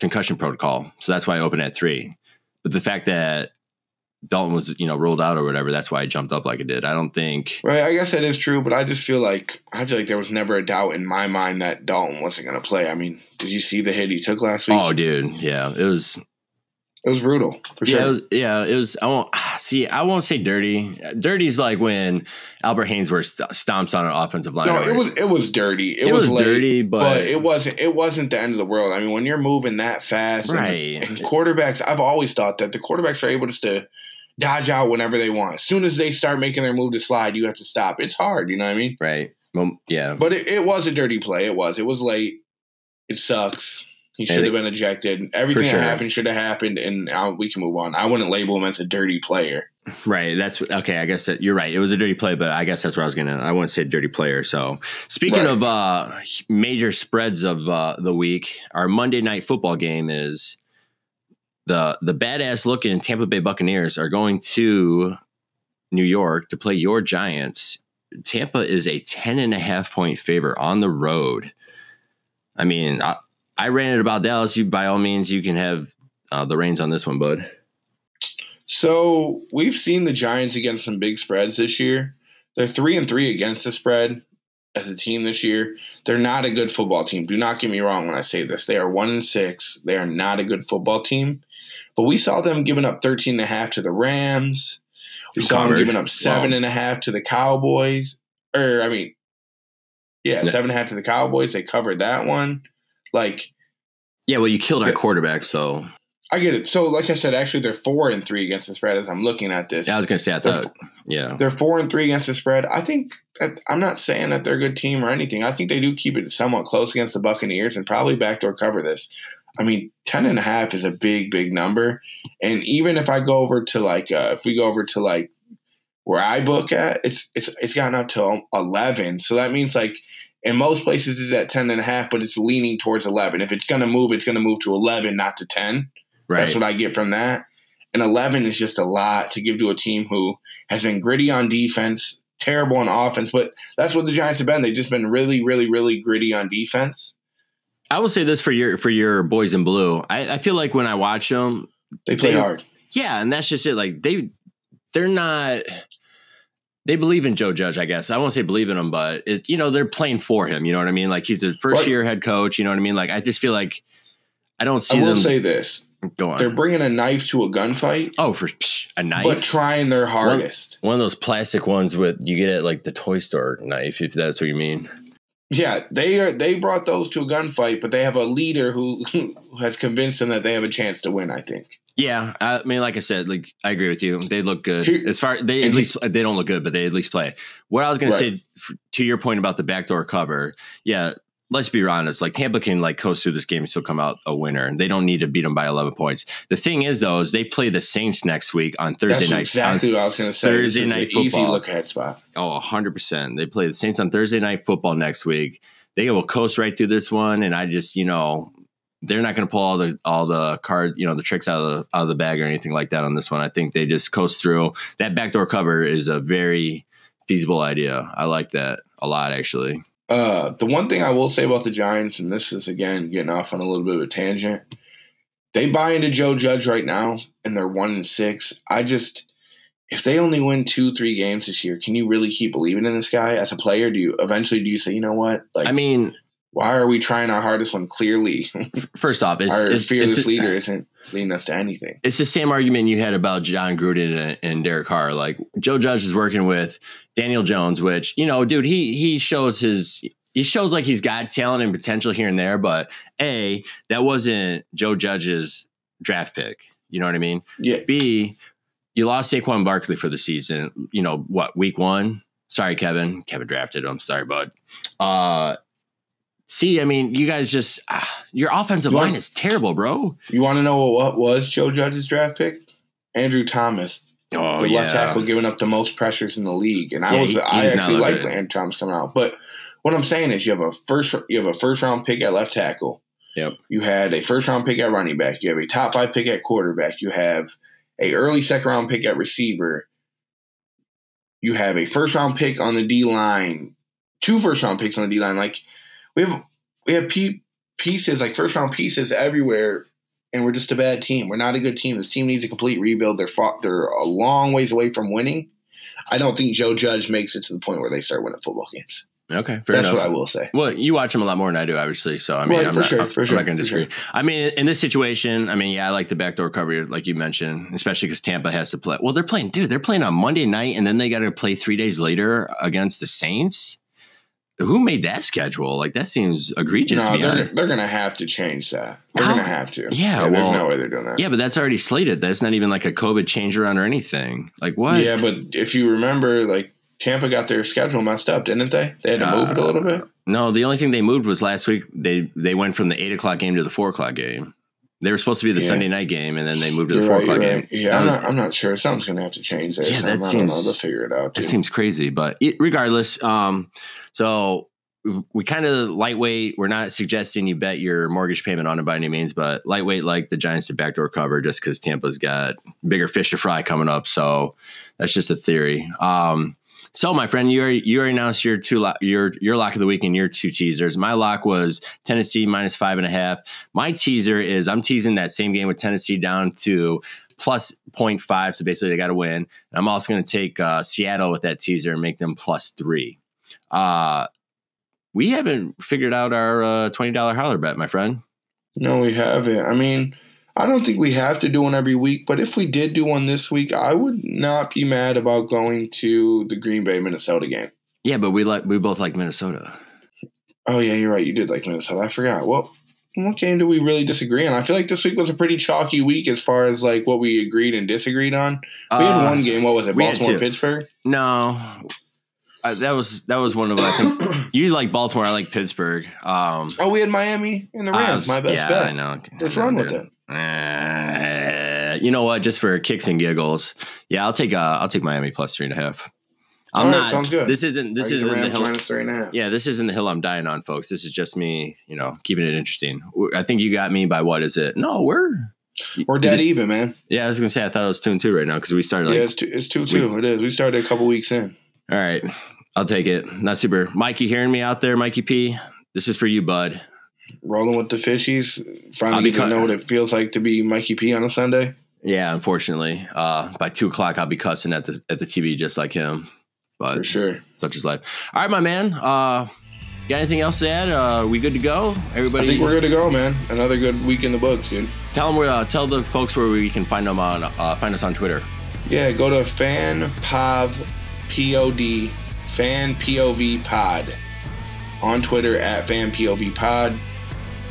concussion protocol, so that's why I opened at three. But the fact that Dalton was you know ruled out or whatever, that's why I jumped up like I did. I don't think. Right, I guess that is true, but I just feel like I feel like there was never a doubt in my mind that Dalton wasn't going to play. I mean, did you see the hit he took last week? Oh, dude, yeah, it was it was brutal for sure. Yeah, it was, yeah, it was. I won't see. I won't say dirty. Dirty's like when Albert Haynesworth st- stomps on an offensive line. no, it was it was dirty. It, It was, was late, dirty, but- it wasn't it wasn't the end of the world. I mean, when you're moving that fast, and- Right. And, quarterbacks, I've always thought that the quarterbacks are able just to dodge out whenever they want. As soon as they start making their move to slide, you have to stop. It's hard, you know what I mean? right. Well, yeah, But it, it was a dirty play. It was. It was late. It sucks. He should have been ejected. Everything sure. that happened should have happened, and now we can move on. I wouldn't label him as a dirty player. right. That's okay. I guess that you're right. It was a dirty play, but I guess that's where I was gonna. I wouldn't say dirty player. So speaking Right. of uh major spreads of uh the week, our Monday night football game is the the badass looking Tampa Bay Buccaneers are going to New York to play your Giants. Tampa is a 10 and a half point favor on the road. I mean, I, I ran it about Dallas. You, by all means, you can have uh, the reins on this one, bud. So we've seen the Giants against some big spreads this year. They're three and three against the spread as a team this year. They're not a good football team. Do not get me wrong when I say this. They are one and six. They are not a good football team. But we saw them giving up 13 and a half to the Rams. We saw them giving up seven Wow. and a half to the Cowboys. Or I mean, yeah, Yeah. seven and a half to the Cowboys. They covered that one. Like Yeah, well, you killed our Yeah. quarterback, so I get it. So like I said, actually they're four and three against the spread as I'm looking at this. yeah, I was gonna say I They're thought, yeah, They're four and three against the spread. I think I'm not saying that they're a good team or anything. I think they do keep it somewhat close against the Buccaneers and probably backdoor cover this. I mean, 10 and a half is a big, big number. And even if I go over to like, uh, if we go over to like where I book at, it's, it's, it's gotten up to 11. So that means like in most places is at 10 and a half, but it's leaning towards 11. If it's going to move, it's going to move to 11, not to 10. Right. That's what I get from that. and 11 is just a lot to give to a team who has been gritty on defense, terrible on offense. But that's what the Giants have been. They've just been really, really, really gritty on defense. I will say this for your for your boys in blue. I, I feel like when I watch them, They play They- hard. yeah, and that's just it. Like they they're not. They believe in Joe Judge, I guess. I won't say believe in him, but it, you know they're playing for him. You know what I mean? Like he's the first Right. year head coach. You know what I mean? Like I just feel like I don't see I will them say this: go they're bringing a knife to a gunfight, Oh, for psh, a knife. but trying their hardest. One of those plastic ones with you get at like the toy store knife, if that's what you mean. Yeah, they are. They brought those to a gunfight, but they have a leader who, who has convinced them that they have a chance to win. I think. Yeah, I mean, like I said, like I agree with you. They look good Here- as far they at he- least they don't look good, but they at least play. What I was going Right. to say to your point about the backdoor cover, yeah. Let's be honest. Like Tampa can like coast through this game and still come out a winner. and They don't need to beat them by eleven points. The thing is, though, is they play the Saints next week on Thursday That's night. exactly what I was going to say. Thursday night an easy football. look ahead spot. Oh, 100%. They play the Saints on Thursday night football next week. They will coast right through this one and I just, you know, they're not going to pull all the all the card, you know, the tricks out of the out of the bag or anything like that on this one. I think they just coast through. That backdoor cover is a very feasible idea. I like that a lot actually. Uh, the one thing I will say about the Giants, and this is again getting off on a little bit of a tangent, they buy into Joe Judge right now, and they're one and six. I just, if they only win two, three games this year, can you really keep believing in this guy as a player? Do you eventually do you say, you know what, like, I mean, why are we trying our hardest when clearly first off, it's our it's, fearless it's, leader isn't leading us to anything? it's the same argument you had about Jon Gruden and, and Derek Carr. Like Joe Judge is working with Daniel Jones, which you know, dude, he he shows his he shows like he's got talent and potential here and there, but a that wasn't Joe Judge's draft pick. You know what I mean? Yeah, B, you lost Saquon Barkley for the season. You know what? Week one. Sorry, Kevin. Kevin drafted him. Sorry, bud. Uh, C, I mean, you guys just ah, your offensive You want- line is terrible, bro. you want to know what was Joe Judge's draft pick? Andrew Thomas, Oh the yeah. left tackle giving up the most pressures in the league. And I Yeah, was he- I actually liked. Andrew Thomas coming out. But what I'm saying is you have a first you have a first round pick at left tackle. Yep. You had a first round pick at running back. You have a top five pick at quarterback. You have a early second round pick at receiver. You have a first round pick on the D line, two first round picks on the D line. Like we have we have pieces like first round pieces everywhere, and we're just a bad team. We're not a good team. This team needs a complete rebuild. They're fought, they're a long ways away from winning. I don't think Joe Judge makes it to the point where they start winning football games. Okay, fair That's enough. what I will say. Well, you watch him a lot more than I do, obviously. So I mean, Right, I'm, for not, sure, I'm, for I'm not going to disagree. I mean, in this situation, I mean, yeah, I like the backdoor cover, like you mentioned, especially because Tampa has to play. Well, they're playing, dude. They're playing on Monday night, and then they got to play three days later against the Saints. Who made that schedule? Like that seems egregious to No, me. they're, they're going to have to change that. They're How- going to have to. Yeah, there's well- no way they're doing that. Yeah, but that's already slated. That's not even like a COVID change around or anything. Like what? Yeah, but if you remember, like Tampa got their schedule messed up, didn't they? They had to move it a little bit. No, the only thing they moved was last week. They they went from the eight o'clock game to the four o'clock game. They were supposed to be the Yeah. Sunday night game, and then they moved to the You're four right, o'clock game. right. Yeah, I'm was- not. I'm not sure. Something's going to have to change there. Yeah, so that I don't know. seems- They'll figure it out. That Too. seems crazy, but it, regardless, um, so we- kind of lightweight. We're not suggesting you bet your mortgage payment on it by any means, but lightweight like the Giants to backdoor cover just because Tampa's got bigger fish to fry coming up. So that's just a theory. Um, so my friend, you already, you already announced your two your your lock of the week and your two teasers. My lock was Tennessee minus five and a half. My teaser is I'm teasing that same game with Tennessee down to plus 0.5. So basically, they got to win. And I'm also going to take uh, Seattle with that teaser and make them plus three. Uh, we haven't figured out our uh, $20 holler bet, my friend. No, we haven't. I mean, I don't think we have to do one every week, but if we did do one this week, I would not be mad about going to the Green Bay Minnesota game. Yeah, but we like we both like Minnesota. Oh yeah, you're right. You did like Minnesota. I forgot. Well, what game do we really disagree on? I feel like this week was a pretty chalky week as far as like what we agreed and disagreed on. We Uh, had one game. What was it? Baltimore. Pittsburgh. No, uh, that was that was one of I think you like Baltimore. I like Pittsburgh. Um, Oh, we had Miami and the I Rams. was- My best yeah, bet. I know. Let's I know, run with it. Uh, you know what? Just for kicks and giggles, yeah, I'll take uh, I'll take Miami plus three and a half. I'm right, not. sounds good. This isn't. This the isn't the hill. minus three and a half. Yeah, this isn't the hill I'm dying on, folks. This is just me, you know, keeping it interesting. I think you got me by what is it? No, we're We're dead it- even, man. Yeah, I was gonna say I thought it was two and two right now because we started like yeah, it's two, it's two two. It is. We started a couple weeks in. All right, I'll take it. Not super. Mikey, hearing me out there, Mikey P. This is for you, bud. Rolling with the fishies. Finally, cut- know what it feels like to be Mikey P on a Sunday. Yeah, unfortunately, uh, by two o'clock I'll be cussing at the at the TV just like him. But For sure. such is life. All right, my man. Uh, got anything else to add? Uh, we good to go? Everybody, I think we're good to go, man. Another good week in the books, dude. tell them where. Uh, tell the folks where we can find them on. Uh, find us on Twitter. Yeah, go to fan pov pod fan pov pod on Twitter at fan pov pod.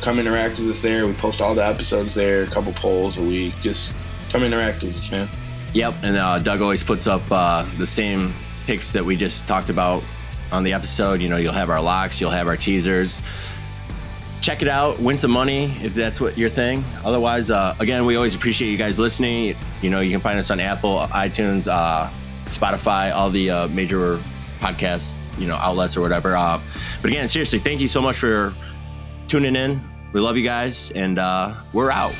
Come interact with us there. We post all the episodes there. A couple polls a week. Just come interact with us, man. Yep, and uh, Doug always puts up uh, the same picks that we just talked about on the episode. You know, you'll have our locks, you'll have our teasers. Check it out, win some money if that's what your thing. Otherwise, uh, again, we always appreciate you guys listening. You know, you can find us on Apple, iTunes, uh, Spotify, all the uh, major podcast you know outlets or whatever. Uh, but again, seriously, thank you so much for tuning in. We love you guys, and uh, we're out.